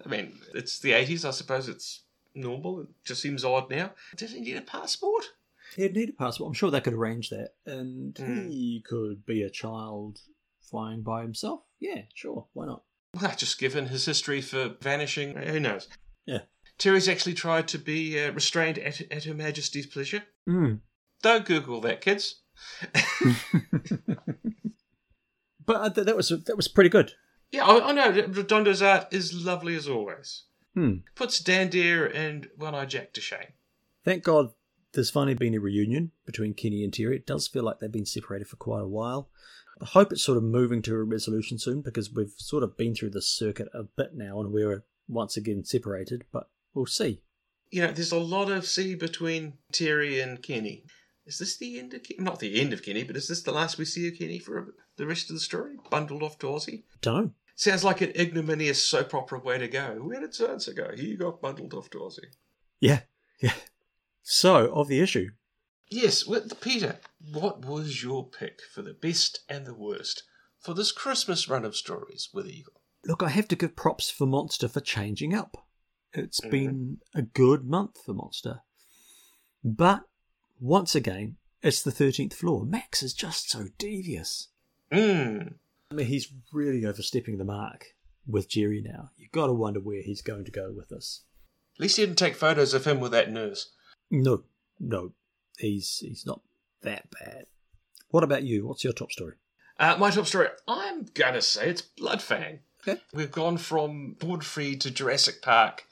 I mean, it's the 80s. I suppose it's normal. It just seems odd now. Does he need a passport? He'd need a passport. I'm sure they could arrange that, and Mm. he could be a child flying by himself. Yeah, sure, why not? Well, just given his history for vanishing, who knows? Yeah. Terry's actually tried to be uh, restrained at, at Her Majesty's pleasure. Mm. Don't Google that, kids. But uh, th- that was that was pretty good. Yeah, I, I know. Redondo's art is lovely as always. Hmm. Puts Dan Deere and One Eye Jack to shame. Thank God there's finally been a reunion between Kenny and Terry. It does feel like they've been separated for quite a while. I hope it's sort of moving to a resolution soon because we've sort of been through this circuit a bit now and we're once again separated, but we'll see. You know, there's a lot of sea between Terry and Kenny. Is this the end of Kenny? Not the end of Kenny, but is this the last we see of Kenny for the rest of the story? Bundled off to Aussie? Don't know. Sounds like an ignominious soap opera way to go. Where did Sansa go? He got bundled off to Aussie. Yeah, yeah. So, of the issue, Yes, with Peter, what was your pick for the best and the worst for this Christmas run of stories with Eagle? look, I have to give props for Monster for changing up. It's mm-hmm. been a good month for Monster. But, once again, it's the 13th floor. Max is just so devious. Mmm. I mean, he's really overstepping the mark with Jerry now. You've got to wonder where he's going to go with this. At least he didn't take photos of him with that nurse. No, no, he's he's not that bad. What about you? What's your top story? Uh, my top story, I'm gonna say it's Bloodfang. Okay. We've gone from Board Free to Jurassic Park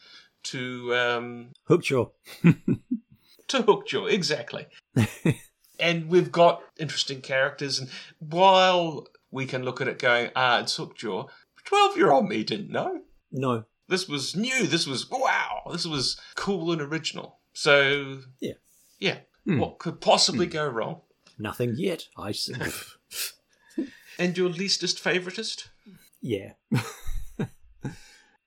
to um, Hookjaw. to Hookjaw, exactly. and we've got interesting characters, and while we can look at it going, ah, it's Hookjaw, twelve-year-old me didn't know. No. This was new. This was wow. This was cool and original. So Yeah. yeah. Hmm. What could possibly go wrong? Nothing yet. I see. And your leastest favoritist? yeah.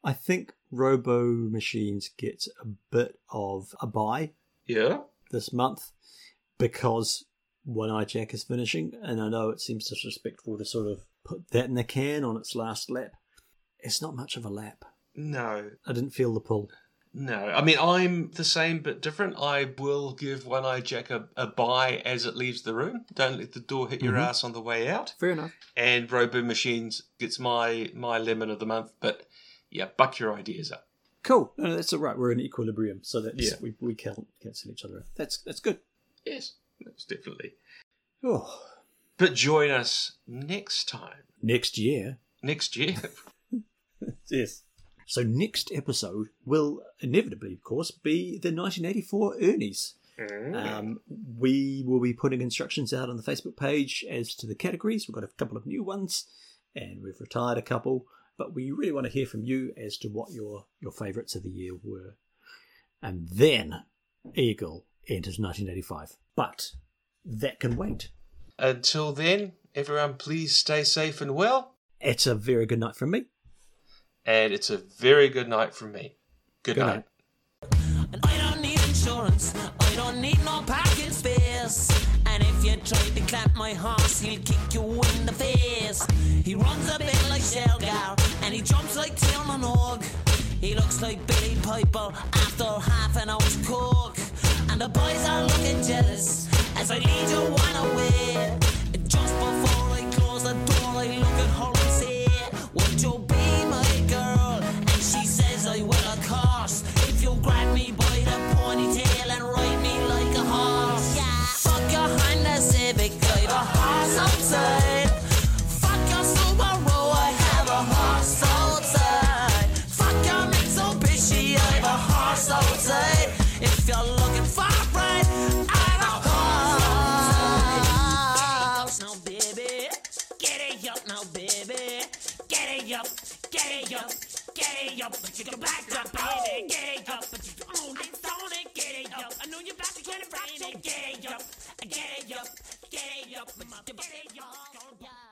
I think Robo Machines gets a bit of a buy Yeah. this month because One Eye Jack is finishing, and I know it seems disrespectful to sort of put that in the can on its last lap. It's not much of a lap. No. I didn't feel the pull. No. I mean, I'm the same but different. I will give One Eye Jack a, a buy as it leaves the room. Don't let the door hit your Mhm. ass on the way out. Fair enough. And Robo Machines gets my my lemon of the month. But yeah, buck your ideas up. Cool. No, no, that's all right. We're in equilibrium, so that's Yeah. we we can't cancel each other. out. That's that's good. Yes, that's definitely. Oh. But join us next time. Next year. Next year. Yes. So next episode will inevitably, of course, be the 1984 Ernies. Um, we will be putting instructions out on the Facebook page as to the categories. We've got a couple of new ones, and we've retired a couple. But we really want to hear from you as to what your your favourites of the year were. And then, Eagle, enters 1985. But that can wait. Until then, everyone please stay safe and well. It's a very good night from me. And it's a very good night from me. Good, Good night. night. And I don't need insurance, I don't need no parking space. And if you try to clap my horse, he'll kick you in the face. He runs a bit like Shelgar, and he jumps like Tiernan Og. He looks like Billy Piper after half an hour's coke. And the boys are looking jealous as I lead you one away. Just before up. But you can back up, baby. Get up, but you own it. Get it up. I know you're about to get it right. Get up, get up, get up, get it up.